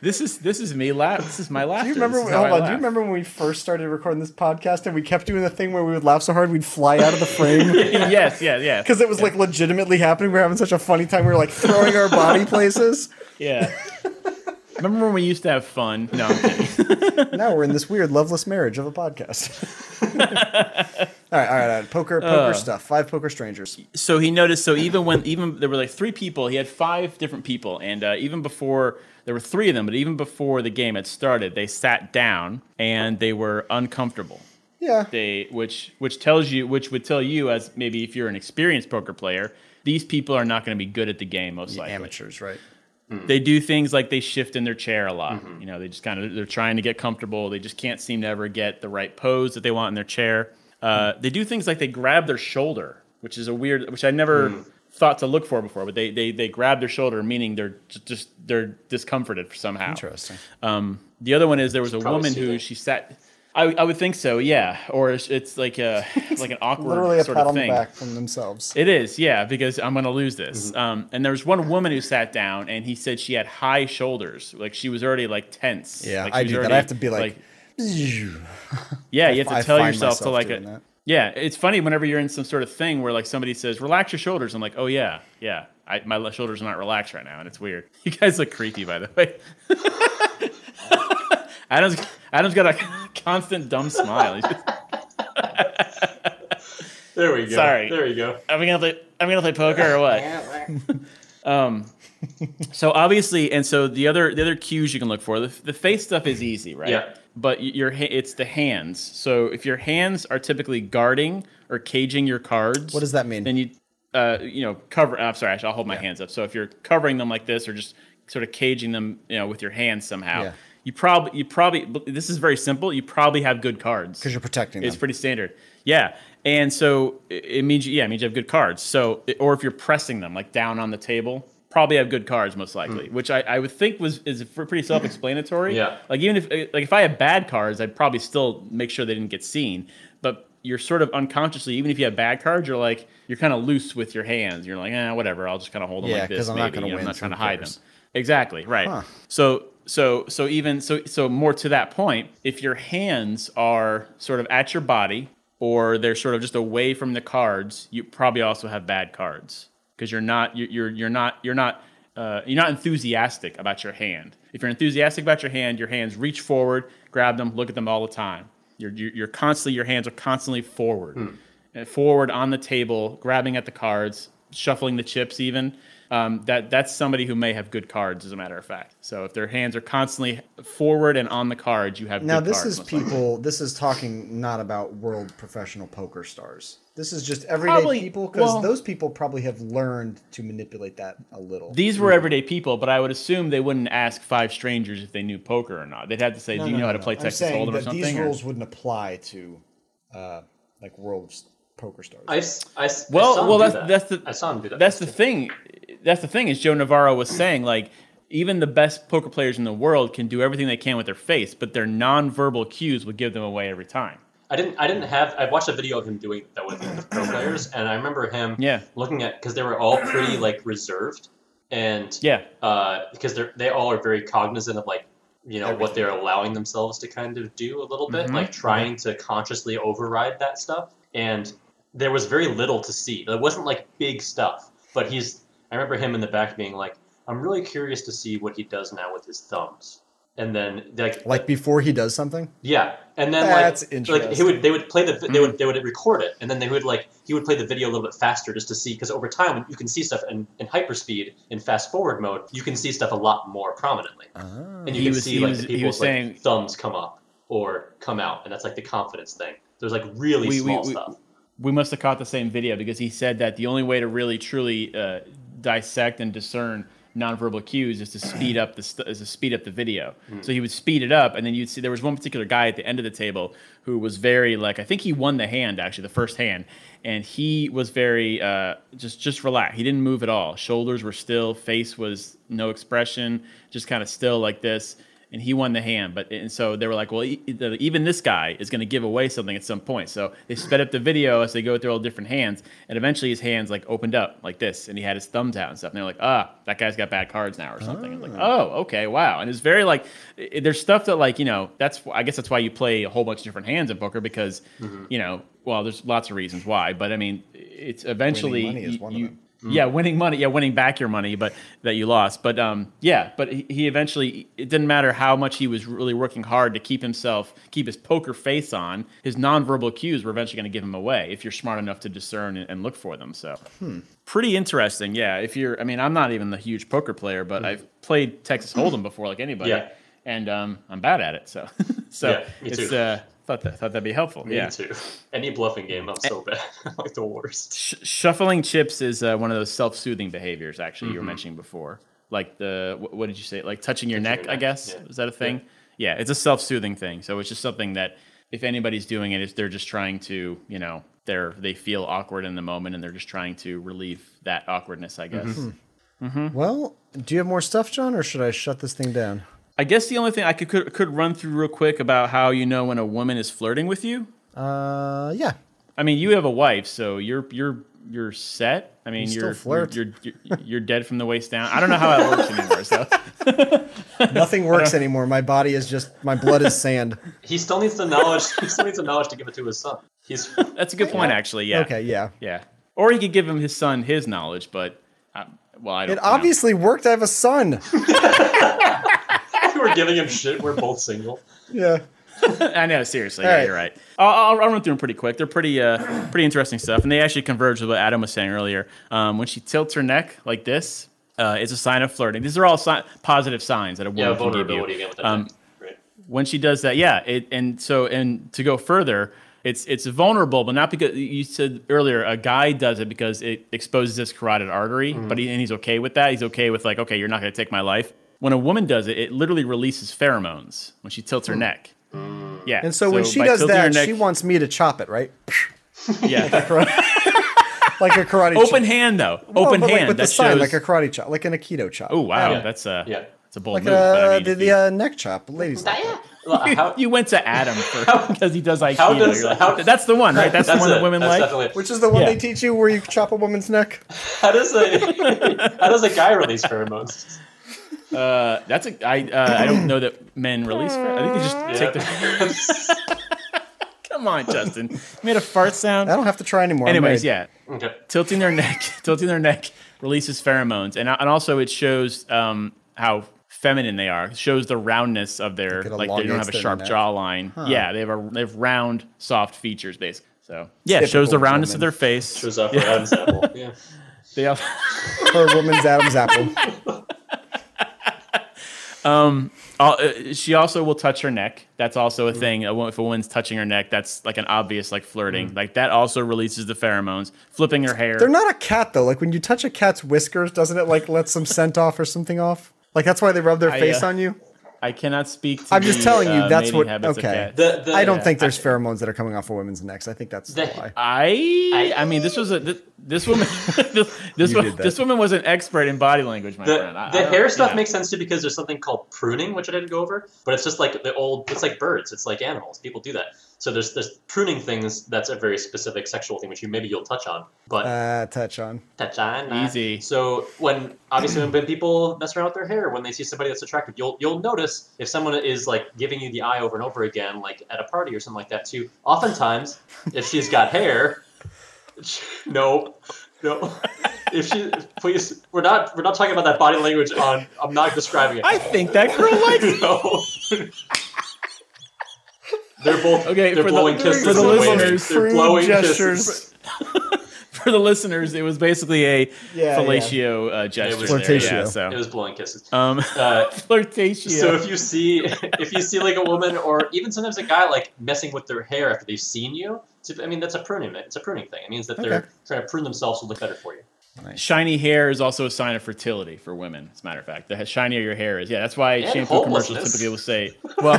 This is this is me laugh. This is my laugh. Do you remember? Is Hold on. Do you remember when we first started recording this podcast and we kept doing the thing where we would laugh so hard we'd fly out of the frame yes, yeah, yeah. because it was like legitimately happening. We are having such a funny time. We were like throwing our body places. Yeah. Remember when we used to have fun? No, I'm kidding. Now we're in this weird loveless marriage of a podcast. all right, all right, all right. Poker, poker Uh. stuff. Five poker strangers. so he noticed. So even when even there were like three people, he had five different people, and uh, even before there were three of them, but even before the game had started, they sat down and they were uncomfortable. Yeah. They which which tells you which would tell you as maybe if you're an experienced poker player, these people are not going to be good at the game most likely. Amateurs, right? Hmm. They do things like they shift in their chair a lot. Mm-hmm. You know, they just kind of they're trying to get comfortable. They just can't seem to ever get the right pose that they want in their chair. Uh, they do things like they grab their shoulder, which is a weird, which I never hmm. Thought to look for before. But they they they grab their shoulder, meaning they're just they're discomforted somehow. Interesting. Um, the other one is there was a woman who soothing. she sat. I, I would think so, yeah. Or it's, it's like a like an awkward Literally a sort pat of on thing. the back from themselves. It is, yeah, because I'm gonna lose this. Um, and there was one woman who sat down, and he said she had high shoulders, like she was already like tense. Yeah, like, I she was do that. I have to be like, yeah, you have to tell yourself to like doing it. that. Yeah, it's funny whenever you're in some sort of thing where like somebody says, "Relax your shoulders." I'm like, "Oh yeah, yeah." I, my shoulders are not relaxed right now, and it's weird. You guys look creepy, by the way. Adam's Adam's got a constant dumb smile. He's just- There we go. Sorry. There we go. Are we gonna play? Are we gonna play poker or what? um, so obviously, and so the other the other cues you can look for the, the face stuff is easy, right? Yeah. But your it's the hands. So if your hands are typically guarding or caging your cards, What does that mean? Then you, uh, you know, cover. I'm sorry, I'll hold my hands up. So if you're covering them like this, or just sort of caging them, you know, with your hands somehow, Yeah. you probably you probably this is very simple. You probably have good cards Because you're protecting them. it's pretty standard. Yeah. And so it, it means you, yeah, it means you have good cards. So, or if you're pressing them like down on the table, probably have good cards most likely, which I, I would think was is pretty self-explanatory. Yeah. Like even if like if I had bad cards, I'd probably still make sure they didn't get seen. But you're sort of unconsciously, even if you have bad cards, you're like you're kind of loose with your hands. You're like, eh, whatever. I'll just kind of hold them Yeah, like this. I'm not gonna You know, I'm not trying to hide them. Exactly. Right. Huh. So so so even so so more to that point, if your hands are sort of at your body or they're sort of just away from the cards, you probably also have bad cards because you're not you're you're, not you're not uh, you're not enthusiastic about your hand. If you're enthusiastic about your hand, your hands reach forward, grab them, look at them all the time. You're you're, you're constantly your hands are constantly forward, and forward on the table, grabbing at the cards, shuffling the chips even. Um, that that's somebody who may have good cards, as a matter of fact. So if their hands are constantly forward and on the cards, you have Now good this cards, is most likely. people. This is talking not about world professional poker stars. This is just everyday Probably- people because well- those people probably have learned to manipulate that a little. These were everyday people, but I would assume they wouldn't ask five strangers if they knew poker or not. They'd have to say, No, "Do you no, know how no, to play Texas Hold'em or something?" These or- rules wouldn't apply to uh, like world poker stars. I, s- I s- I Well, saw well, that's that. that's the I saw him do that. That's the thing. That's the thing is Joe Navarro was saying like even the best poker players in the world can do everything they can with their face, but their nonverbal cues would give them away every time. I didn't. I didn't have. I watched a video of him doing that with the pro players, and I remember him Yeah. looking at because they were all pretty like reserved, and Yeah, uh, because they're they all are very cognizant of like you know what they're allowing themselves to kind of do a little bit, Mhm. like trying to consciously override that stuff. And there was very little to see. It wasn't like big stuff, but he's. I remember him in the back being like, "I'm really curious to see what he does now with his thumbs." And then like like before he does something. yeah, and then That's like, like he would they would play the they Hmm. would they would record it, and then they would like he would play the video a little bit faster just to see because over time you can see stuff in, in hyperspeed in fast forward mode you can see stuff a lot more prominently, and you He can was- see like was- the he people's like, saying- thumbs come up or come out, and that's like the confidence thing. There's like really We- we- small we- stuff. We must have caught the same video because he said that the only way to really truly uh, dissect and discern nonverbal cues is to speed up the st- is to speed up the video. So he would speed it up, and then you'd see there was one particular guy at the end of the table who was very like I think he won the hand actually the first hand, and he was very uh, just just relaxed. He didn't move at all. Shoulders were still, face was no expression, just kind of still like this and he won the hand. But and so they were like, well, e- the- even this guy is going to give away something at some point. So they sped up the video as they go through all different hands, and eventually his hands like opened up like this, and he had his thumbs out and stuff. And they're like, ah, that guy's got bad cards now or something. And like, oh, okay, wow. And it's very like, i- there's stuff that like you know that's I guess that's why you play a whole bunch of different hands in poker because you know well there's lots of reasons why, but I mean it's eventually money is you- of you- them. Yeah, winning money. Yeah, winning back your money, but that you lost. But um, yeah, but he, eventually. It didn't matter how much he was really working hard to keep himself, keep his poker face on. His nonverbal cues were eventually going to give him away if you're smart enough to discern and, look for them. So, pretty interesting. Yeah, if you're. I mean, I'm not even the huge poker player, but I've played Texas Hold'em before, like anybody. Yeah. And um, I'm bad at it. So, so Yeah, it's too. uh, thought that thought that'd be helpful. Me yeah. too. Any bluffing game, I'm so bad, like the worst. Sh- shuffling chips is uh, one of those self-soothing behaviors. Actually, Mm-hmm. you were mentioning before, like the what, what did you say? Like touching your Touching neck. your I guess yeah. is that a thing? Yeah. it's a self-soothing thing. So it's just something that if anybody's doing it, it, is they're just trying to, you know, they're they feel awkward in the moment and they're just trying to relieve that awkwardness. I guess. Mm-hmm. Well, do you have more stuff, John, or should I shut this thing down? I guess the only thing I could, could could run through real quick about how you know when a woman is flirting with you. Uh, yeah. I mean, you have a wife, so you're you're you're set. I mean, You you're, flirt. you're you're you're dead from the waist down. I don't know how it works anymore. So Nothing works anymore. My body is just my blood is sand. He still needs the knowledge. He still needs the knowledge to give it to his son. He's that's a good point, actually. Yeah. Okay, yeah. Yeah. Or he could give him his son his knowledge, but uh, well, I don't. It know. obviously worked. I have a son. we're giving him shit. We're both single. Yeah. I know. Seriously, All yeah, right. you're right. I'll, I'll, I'll run through them pretty quick. They're pretty, uh, pretty interesting stuff, and they actually converge with what Adam was saying earlier. Um, when she tilts her neck like this, uh, it's a sign of flirting. These are all si- positive signs that a woman Yeah, can give you. again with that. Um, right. when she does that, yeah, it, and so and to go further, it's it's vulnerable, but not because you said earlier a guy does it because it exposes his carotid artery, Mm-hmm. but he, and he's okay with that. He's okay with like, okay, you're not going to take my life. When a woman does it, it literally releases pheromones when she tilts her neck. Yeah, Hmm. And so, when she does that, neck- she wants me to chop it, right? yeah, like a karate Open chop. hand though. No, Open but like hand. with the that sign, shows. like a karate chop, like an aikido chop. oh wow, Yeah. that's a Yeah. that's a bold like move. but I uh, mean, the, the you- uh, neck chop. Ladies, like that. How, you went to Adam for because he does Aikido. does- like, how- that's the one, right? That's, the one it. that women like. which is the one Yeah. they teach you where you chop a woman's neck. How does a how does a guy release pheromones? Uh, that's a I uh, I don't know that men release. I think they just take the. Come on, Justin. You made a fart sound. I don't have to try anymore. I'm Anyways, yeah, okay. tilting their neck, tilting their neck releases pheromones, and and also it shows um how feminine they are. It shows the roundness of their Like they don't have a sharp neck. jawline. Yeah, they have a they have round, soft features basically. So yeah, it shows the roundness of their face. Shows off for Adam's apple. Yeah. They all, Her woman's Adam's apple. Uh, uh, she also will touch her neck. That's also a thing. A If a woman's touching her neck, that's like an obvious like flirting. Like that also releases the pheromones. Flipping her hair. They're not a cat though. Like when you touch a cat's whiskers, doesn't it like let some scent off or something off? Like that's why they rub their I, face uh, on you. I cannot speak. To I'm just telling you, uh, that's what- okay. The, the, I don't yeah, think there's pheromones that are coming off of women's necks. I think that's a The- lie. I, I mean, this was a this, this woman, this, this, You one, did that. this woman was an expert in body language, my The, friend. I- the I hair stuff yeah. makes sense too because there's something called pruning, which I didn't go over, but it's just like the old. It's like birds. It's like animals. People do that. So there's there's pruning things. That's a very specific sexual thing, which you maybe you'll touch on. But Uh, touch on. touch on uh, Easy. So when obviously when people mess around with their hair, when they see somebody that's attractive, you'll you'll notice if someone is like giving you the eye over and over again, like at a party or something like that too. Oftentimes, if she's got hair, no, no. If she, please, we're not we're not talking about that body language on. I'm not describing it. I think that girl likes it. no. They're both Okay, They're for the- blowing for the and listeners, they're blowing gestures. kisses. For the listeners, it was basically a Yeah, fellatio uh, gesture. was there. flirtatio. Yeah, so It was blowing kisses. um, Uh, flirtatio. So if you see if you see like a woman or even sometimes a guy like messing with their hair after they've seen you, it's- I mean that's a pruning. It's a pruning thing. It means that they're Okay. trying to prune themselves to look better for you. Shiny hair is also a sign of fertility for women. As a matter of fact, the shinier your hair is, yeah, that's why And shampoo commercials typically will say, "Well,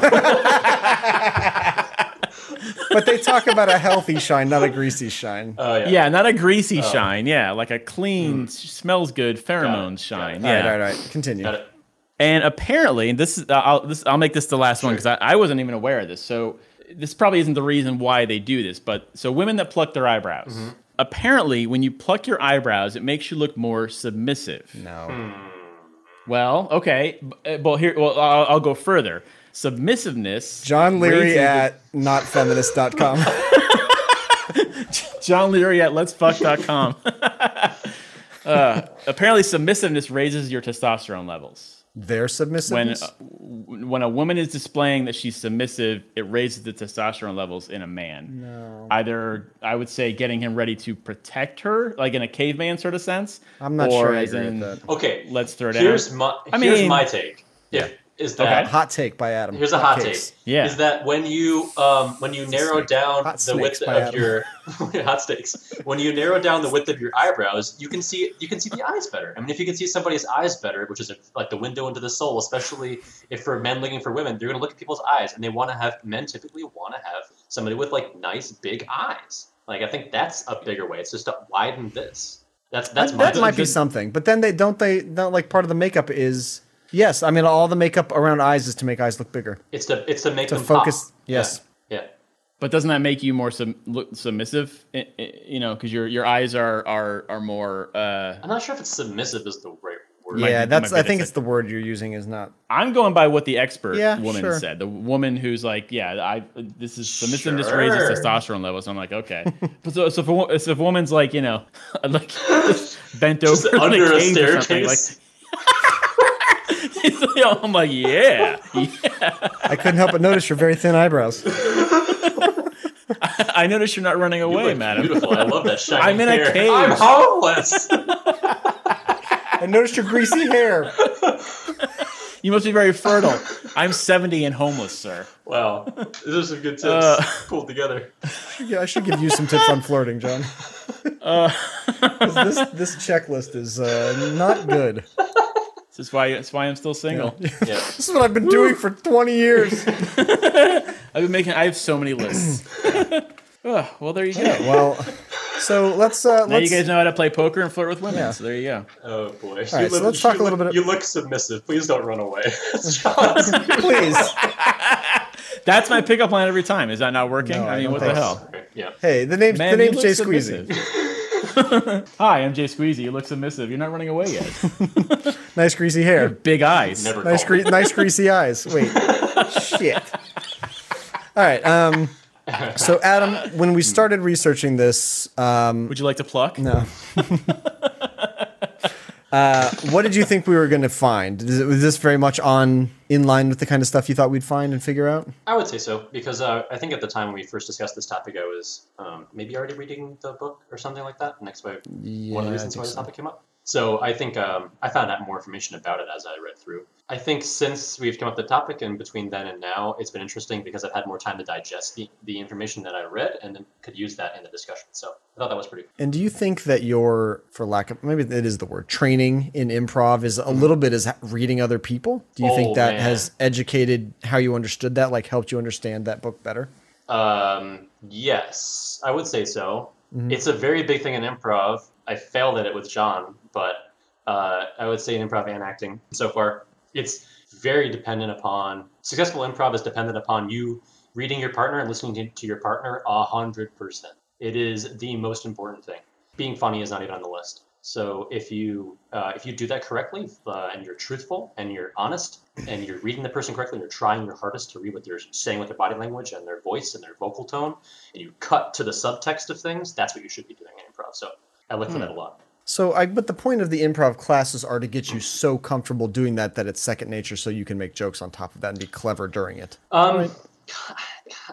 But they talk about a healthy shine, not a greasy shine. Oh yeah. yeah, not a greasy shine, yeah, like a clean, Mm. smells good, pheromones Got shine, it. yeah." All right, all right, all right. Continue. Got it. And apparently, and this is I'll this I'll make this the last one because I, I wasn't even aware of this. So this probably isn't the reason why they do this, but so women that pluck their eyebrows. Mm-hmm. Apparently, when you pluck your eyebrows, it makes you look more submissive. No. Well, okay, b- uh, well here, well I'll, I'll go further. Submissiveness. John Leary raises the- at notfeminist.com. John Leary at letsfuck.com. uh, apparently, submissiveness raises your testosterone levels. Their when submissiveness. uh, when a woman is displaying that she's submissive, it raises the testosterone levels in a man. No. Either I would say getting him ready to protect her, like in a caveman sort of sense. I'm not or sure I as agree in, with that. Okay. Let's throw it Here's down. my I here's mean- my take. If is Okay. that Hot take by Adam. here's a hot cakes. take. Yeah. Is that when you um when you narrow down Hot the width of Adam. your hot steaks when you narrow down the width of your eyebrows you can see you can see the eyes better i mean if you can see somebody's eyes better which is like the window into the soul especially if for men looking for women they're going to look at people's eyes and they want to have men typically want to have somebody with like nice big eyes like i think that's a bigger way it's just to widen this that's that's my that might be something. But then they don't they don't like part of the makeup is yes. I mean all the makeup around eyes is to make eyes look bigger. it's to it's to make To them focus- pop. yes. yeah, yeah. but doesn't that make you more sub- look submissive? I- I- You know, because your your eyes are are are more. Uh, i'm not sure if it's submissive is the right word yeah, be- that's I think same. it's the word you're using is not. I'm going by what the expert Yeah, woman sure. said. The woman who's like, yeah, I this is submissiveness raises testosterone levels. I'm like, okay. But so, so if a, so if a woman's like, you know, like bent over Just in under a cave or something, like, staircase. I'm like, yeah, yeah. I couldn't help but notice your very thin eyebrows. I notice you're not running away, look madam. Beautiful. I love that shiny I'm in a hair. cave. I'm homeless. I noticed your greasy hair. You must be very fertile. I'm 70 and homeless, sir. wow, these are some good tips Uh, pulled together. Yeah, I should give you some tips on flirting, John. Uh, 'Cause this this checklist is uh, not good. This is why that's why I'm still single. Yeah, This is what I've been doing for 20 years. I've been making. I have so many lists. Ugh, well, there you go. Well, So let's uh, Now let's you guys know how to play poker and flirt with women. Yeah. So there you go. Oh boy. right, so let's talk a little bit- You look submissive. Please don't run away. please. That's my pickup line every time. Is that not working? No, I I mean, don't what the think so. hell? Okay, yeah. Hey, the name's Man, the you name's look Jay Squeezy. Submissive. Hi, I'm Jay Squeezy. You look submissive. You're not running away yet. Nice greasy hair. Big eyes. Never Nice, called. gre- nice greasy eyes. Wait, shit. All right. Um. So Adam, when we started researching this, um, Would you like to pluck? no. Uh, what did you think we were going to find? Is it, was this very much on in line with the kind of stuff you thought we'd find and figure out? I would say so because uh, I think at the time when we first discussed this topic, I was um, maybe already reading the book or something like that. Next, by one of the reasons why this so. topic came up. So I think um, I found out more information about it as I read through. I think since we've come up with the topic and between then and now, it's been interesting because I've had more time to digest the, the information that I read and then could use that in the discussion. So I thought that was pretty. cool. And do you think that your, for lack of maybe it is the word, training in improv is a little bit as reading other people? Do you think Oh, that man. has educated how you understood that, like helped you understand that book better? Um, yes, I would say so. Mm-hmm. It's a very big thing in improv. I failed at it with John, but uh, I would say in improv and acting so far, it's very dependent upon successful improv is dependent upon you reading your partner and listening to, to your partner a hundred percent. It is the most important thing. Being funny is not even on the list. So if you uh, if you do that correctly uh, and you're truthful and you're honest and you're reading the person correctly and you're trying your hardest to read what they're saying with their body language and their voice and their vocal tone and you cut to the subtext of things, that's what you should be doing in improv. So I look for that a lot. So I, but the point of the improv classes are to get you so comfortable doing that that it's second nature, so you can make jokes on top of that and be clever during it. Um,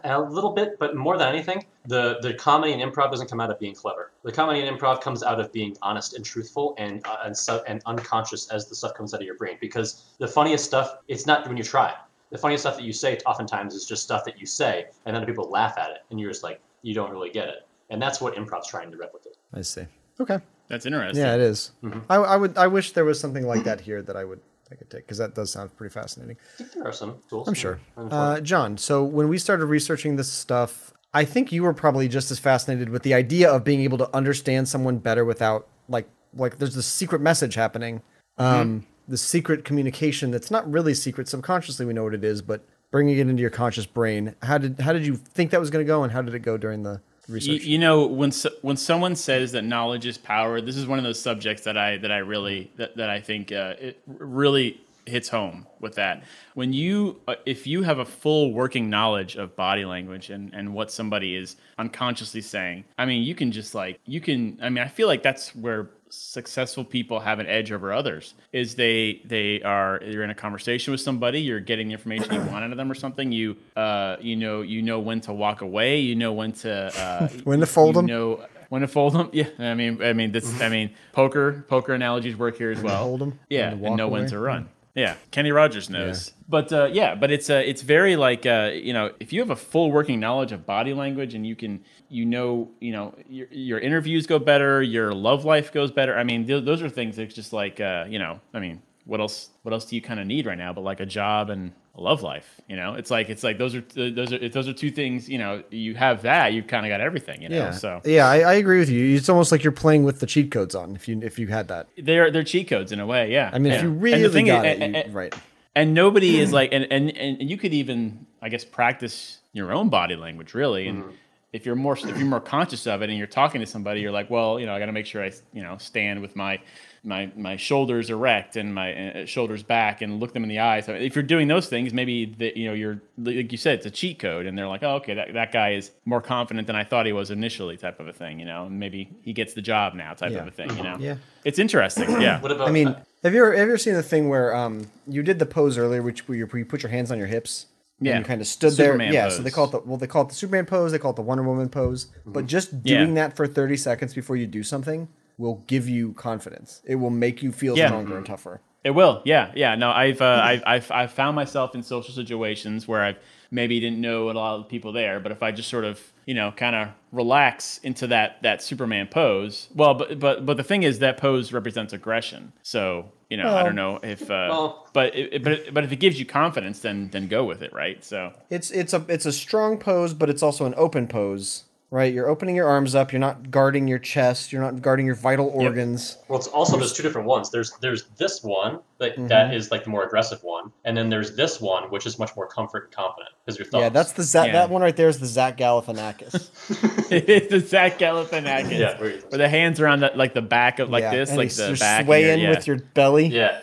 a little bit, but more than anything, the the comedy and improv doesn't come out of being clever. The comedy and improv comes out of being honest and truthful and uh, and, su- and unconscious as the stuff comes out of your brain. Because the funniest stuff, it's not when you try. The funniest stuff that you say oftentimes is just stuff that you say, and then people laugh at it, and you're just like, you don't really get it. And that's what improv's trying to replicate. I see. Okay. That's interesting. Yeah, it is. Mm-hmm. I, I would. I wish there was something like that here that I would. I could take because that does sound pretty fascinating. I think there are some tools. I'm sure. Uh, John, so when we started researching this stuff, I think you were probably just as fascinated with the idea of being able to understand someone better without like like there's this secret message happening, um, the secret communication that's not really secret. Subconsciously, we know what it is, but bringing it into your conscious brain. How did how did you think that was going to go, and how did it go during the You, research? you know, when so, when someone says that knowledge is power, this is one of those subjects that I that I really that, that I think uh, it really hits home with that. When you uh, if you have a full working knowledge of body language and and what somebody is unconsciously saying, I mean, you can just like you can. I mean, I feel like that's where successful people have an edge over others is they they are you're in a conversation with somebody you're getting the information you want out of them or something you uh you know you know when to walk away you know when to uh When to fold you 'em. know when to fold them. Yeah i mean i mean this i mean poker poker analogies work here as well. hold 'em, yeah and walk know when to run. Yeah kenny rogers knows. But uh, yeah but it's uh, it's very like uh, you know if you have a full working knowledge of body language and you can you know you know your, your interviews go better your love life goes better i mean th- those are things that's just like uh, you know i mean what else what else do you kind of need right now but like a job and a love life you know it's like it's like those are those are if those are two things you know you have that you've kind of got everything you know yeah. so yeah, I, I agree with you. It's almost like you're playing with the cheat codes on if you if you had that. they're they're cheat codes in a way yeah I mean, yeah. if you really got is- it, and- you, and- right? and nobody is like and, and and you could even i guess practice your own body language really and if you're more if you're more conscious of it and you're talking to somebody you're like well you know i got to make sure i you know stand with my my my shoulders erect and my uh, shoulders back and look them in the eyes if you're doing those things maybe that you know you're like you said it's a cheat code and they're like oh okay that, that guy is more confident than i thought he was initially type of a thing you know and maybe he gets the job now type Yeah. of a thing you know Yeah. it's interesting yeah What about? I mean, uh, have you ever have you ever seen the thing where um you did the pose earlier, which where you, where you put your hands on your hips? And Yeah. you kind of stood Superman there. Yeah, so they call it the well, they call it the Superman pose. They call it the Wonder Woman pose. But just Yeah. doing that for thirty seconds before you do something will give you confidence. It will make you feel Yeah. stronger and tougher. It will, yeah, yeah. No, I've, uh, I've, I've, I've found myself in social situations where I've maybe didn't know a lot of the people there, but if I just sort of, you know, kind of relax into that that Superman pose, well, but but but the thing is that pose represents aggression, so you know, I don't know if, uh, Well- but it, it- but it- but if it gives you confidence, then then go with it, right? So It's it's a it's a strong pose, but it's also an open pose. Right? You're opening your arms up. You're not guarding your chest. You're not guarding your vital organs. Well, it's also there's two different ones. There's there's this one that mm-hmm. that is like the more aggressive one, and then there's this one which is much more comfort and confident because your thumbs. Yeah, that's the Zach, Yeah. that one right there is the Zach Galifianakis. it's the Zach Galifianakis. Yeah, where where the hands are on the, like the back of like Yeah, this, and like the you're back. of swaying your, with your belly, yeah.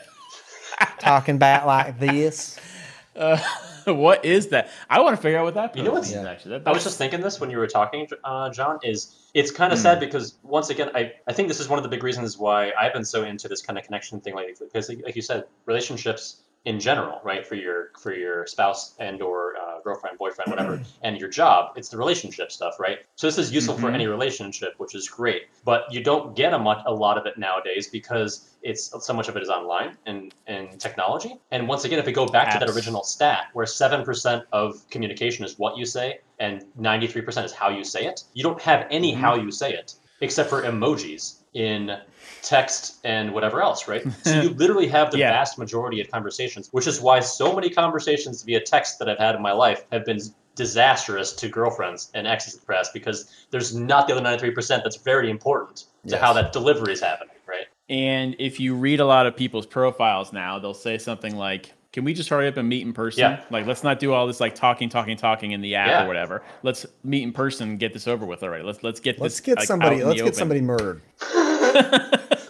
talking back like this. yeah. Uh, what is that? I want to figure out what that. You know what's- means, actually. That, I was just thinking this when you were talking, uh, John. Is it's kind of sad because once again, I, I think this is one of the big reasons why I've been so into this kind of connection thing lately. Because, like, like you said, relationships in general, right, for your for your spouse and or girlfriend, boyfriend, whatever, and your job, it's the relationship stuff, right? So this is useful for Mhm. any relationship, which is great. But you don't get a much a lot of it nowadays because it's so much of it is online and and technology. And once again, if we go back to that original stat, where seven percent of communication is what you say and ninety three percent is how you say it, you don't have any Mm-hmm. how you say it except for emojis in text and whatever else, right? So you literally have the Yeah. vast majority of conversations, which is why so many conversations via text that I've had in my life have been disastrous to girlfriends and exes at press because there's not the other 93% that's very important to Yes. how that delivery is happening, right? And if you read a lot of people's profiles now, they'll say something like, "Can we just hurry up and meet in person? Yeah. Like, let's not do all this like talking, talking, talking in the app Yeah. or whatever. Let's meet in person, and get this over with already. Let's let's get Let's this. get like, somebody. Let's get open." somebody murdered.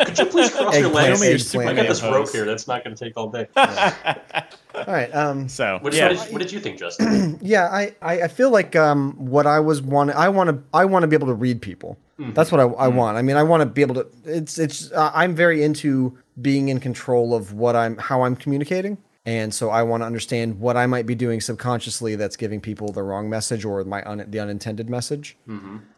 Could you please cross your Eggplant, legs? Show me your. I got this Superman rope here. That's not going to take all day. All right. Um, So What, yeah, what, did, what did you think, Justin? yeah, I, I, I feel like um, what I was want I want to I want to be able to read people. That's what I, I want. I mean, I want to be able to. It's it's. Uh, I'm very into being in control of what I'm how I'm communicating, and so I want to understand what I might be doing subconsciously that's giving people the wrong message or my un, the unintended message,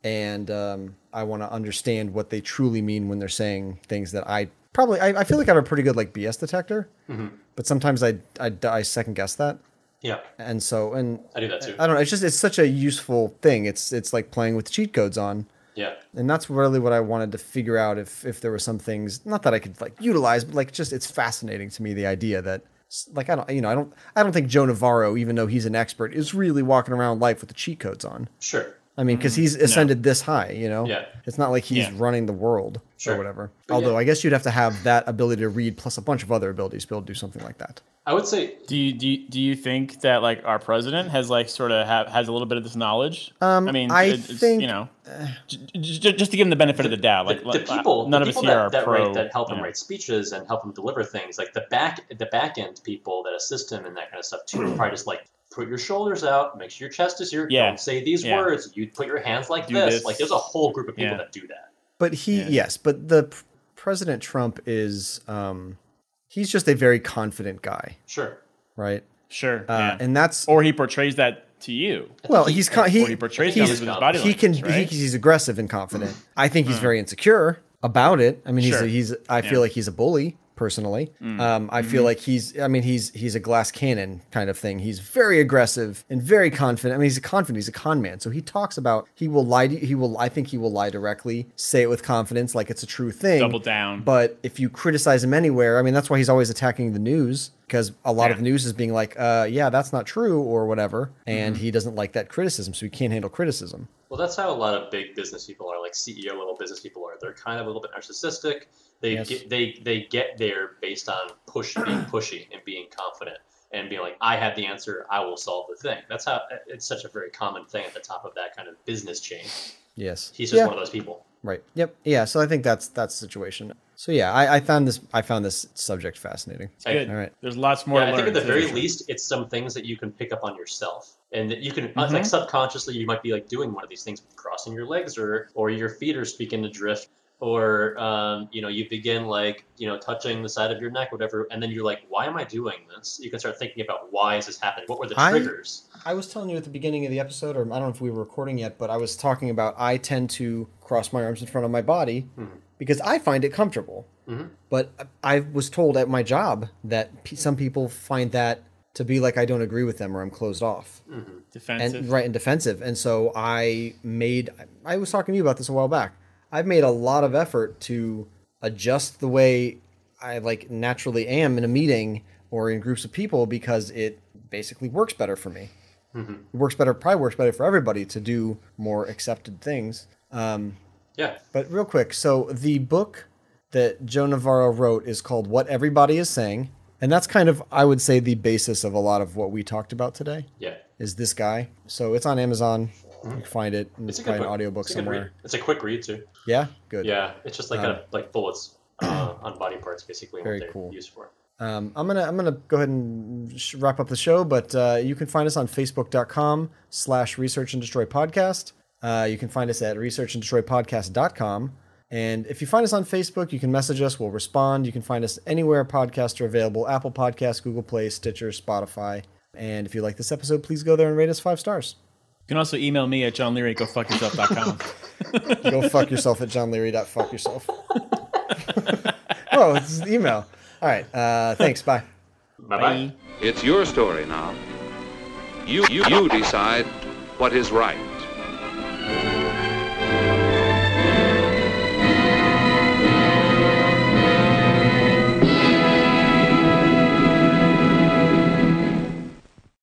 and um, I want to understand what they truly mean when they're saying things that I probably I, I feel like I have a pretty good like BS detector, but sometimes I, I I second guess that yeah, and so and I do that too. I don't know. It's just it's such a useful thing. It's it's like playing with cheat codes on, Yeah. and that's really what I wanted to figure out. If if there were some things, not that I could like utilize, but like just it's fascinating to me the idea that like I don't you know I don't I don't think Joe Navarro, even though he's an expert, is really walking around life with the cheat codes on. Sure. I mean, because he's ascended this high, you know. Yeah. It's not like he's Yeah. running the world Sure. or whatever. But Although yeah. I guess you'd have to have that ability to read plus a bunch of other abilities to be able to do something like that. I would say do you, do you do you think that like our president has like sort of have, has a little bit of this knowledge? Um, I mean, I it- think- you know, j- j- just to give him the benefit of the doubt, like the, the people, none the of us people here that, are that, pro. write, that help him you know. write speeches and help him deliver things, like the back, the back end people that assist him and that kind of stuff too, are probably just like put your shoulders out, make sure your chest is here, Yeah. don't say these Yeah. words, you put your hands like this. this. Like there's a whole group of people Yeah. that do that. But he, Yeah. yes, but the President Trump is, um, he's just a very confident guy, Sure. right? Sure, Uh, yeah. And that's or he portrays that to you. well, he's con- he, or he portrays he's, confidence with his body he can right? he, he's aggressive and confident. I think he's very insecure about it. I mean, he's Sure. he's I feel like he's a bully personally. Um, I feel like he's I mean he's he's a glass cannon kind of thing. He's very aggressive and very confident. I mean, he's a confident. He's a con man. So he talks about he will lie. To, he will. I think he will lie directly. Say it with confidence, like it's a true thing. Double down. But if you criticize him anywhere, I mean, that's why he's always attacking the news because a lot Yeah. of news is being like, uh, yeah, that's not true or whatever, and Mm-hmm. he doesn't like that criticism, so he can't handle criticism. Well, that's how a lot of big business people are, like CEO level business people are. They're kind of a little bit narcissistic. They Yes. get they they get there based on push being pushy and being confident and being like, I have the answer, I will solve the thing. That's how it's such a very common thing at the top of that kind of business chain. Yes, He's just yeah, one of those people. right. Yep. Yeah. So I think that's that's the situation. So yeah, I, I found this I found this subject fascinating. It's good. All right. There's lots more Yeah, to I think at the very least, it's some things that you can pick up on yourself, and that you can Mm-hmm. like subconsciously you might be like doing one of these things, crossing your legs, or or your feet are speaking to drift, or um, you know you begin like you know touching the side of your neck, whatever, and then you're like, why am I doing this? You can start thinking about why is this happening? What were the triggers? I was telling you at the beginning of the episode, or I don't know if we were recording yet, but I was talking about I tend to cross my arms in front of my body because I find it comfortable. But I was told at my job that some people find that to be like I don't agree with them or I'm closed off defensive. and right and defensive. And so I made. I was talking to you about this a while back. I've made a lot of effort to adjust the way I like naturally am in a meeting or in groups of people because it basically works better for me it works better. Probably works better for everybody to do more accepted things. Um, Yeah. but real quick, so the book that Joe Navarro wrote is called "What Everybody Is Saying," and that's kind of, I would say, the basis of a lot of what we talked about today. Yeah. Is this guy? So it's on Amazon. You can find it. and It's, probably an audiobook It's a good read. somewhere. It's a quick read too. Yeah, good. Yeah, it's just like kind of like bullets uh, on body parts, basically, very what they're cool. used for. Um, I'm gonna I'm gonna go ahead and sh- wrap up the show, but uh, you can find us on Facebook.com slash Research and Destroy Podcast. Uh, you can find us at Research and Destroy researchanddestroypodcast.com. And if you find us on Facebook, you can message us. We'll respond. You can find us anywhere podcasts are available: Apple Podcasts, Google Play, Stitcher, Spotify. And if you like this episode, please go there and rate us five stars. You can also email me at johnleary at gofuckyourself.com. Go fuck yourself at johnleary.fuckyourself. oh, it's an email. All right. Uh, thanks. Bye. Bye bye. Bye. It's your story now. You, you, you decide what is right.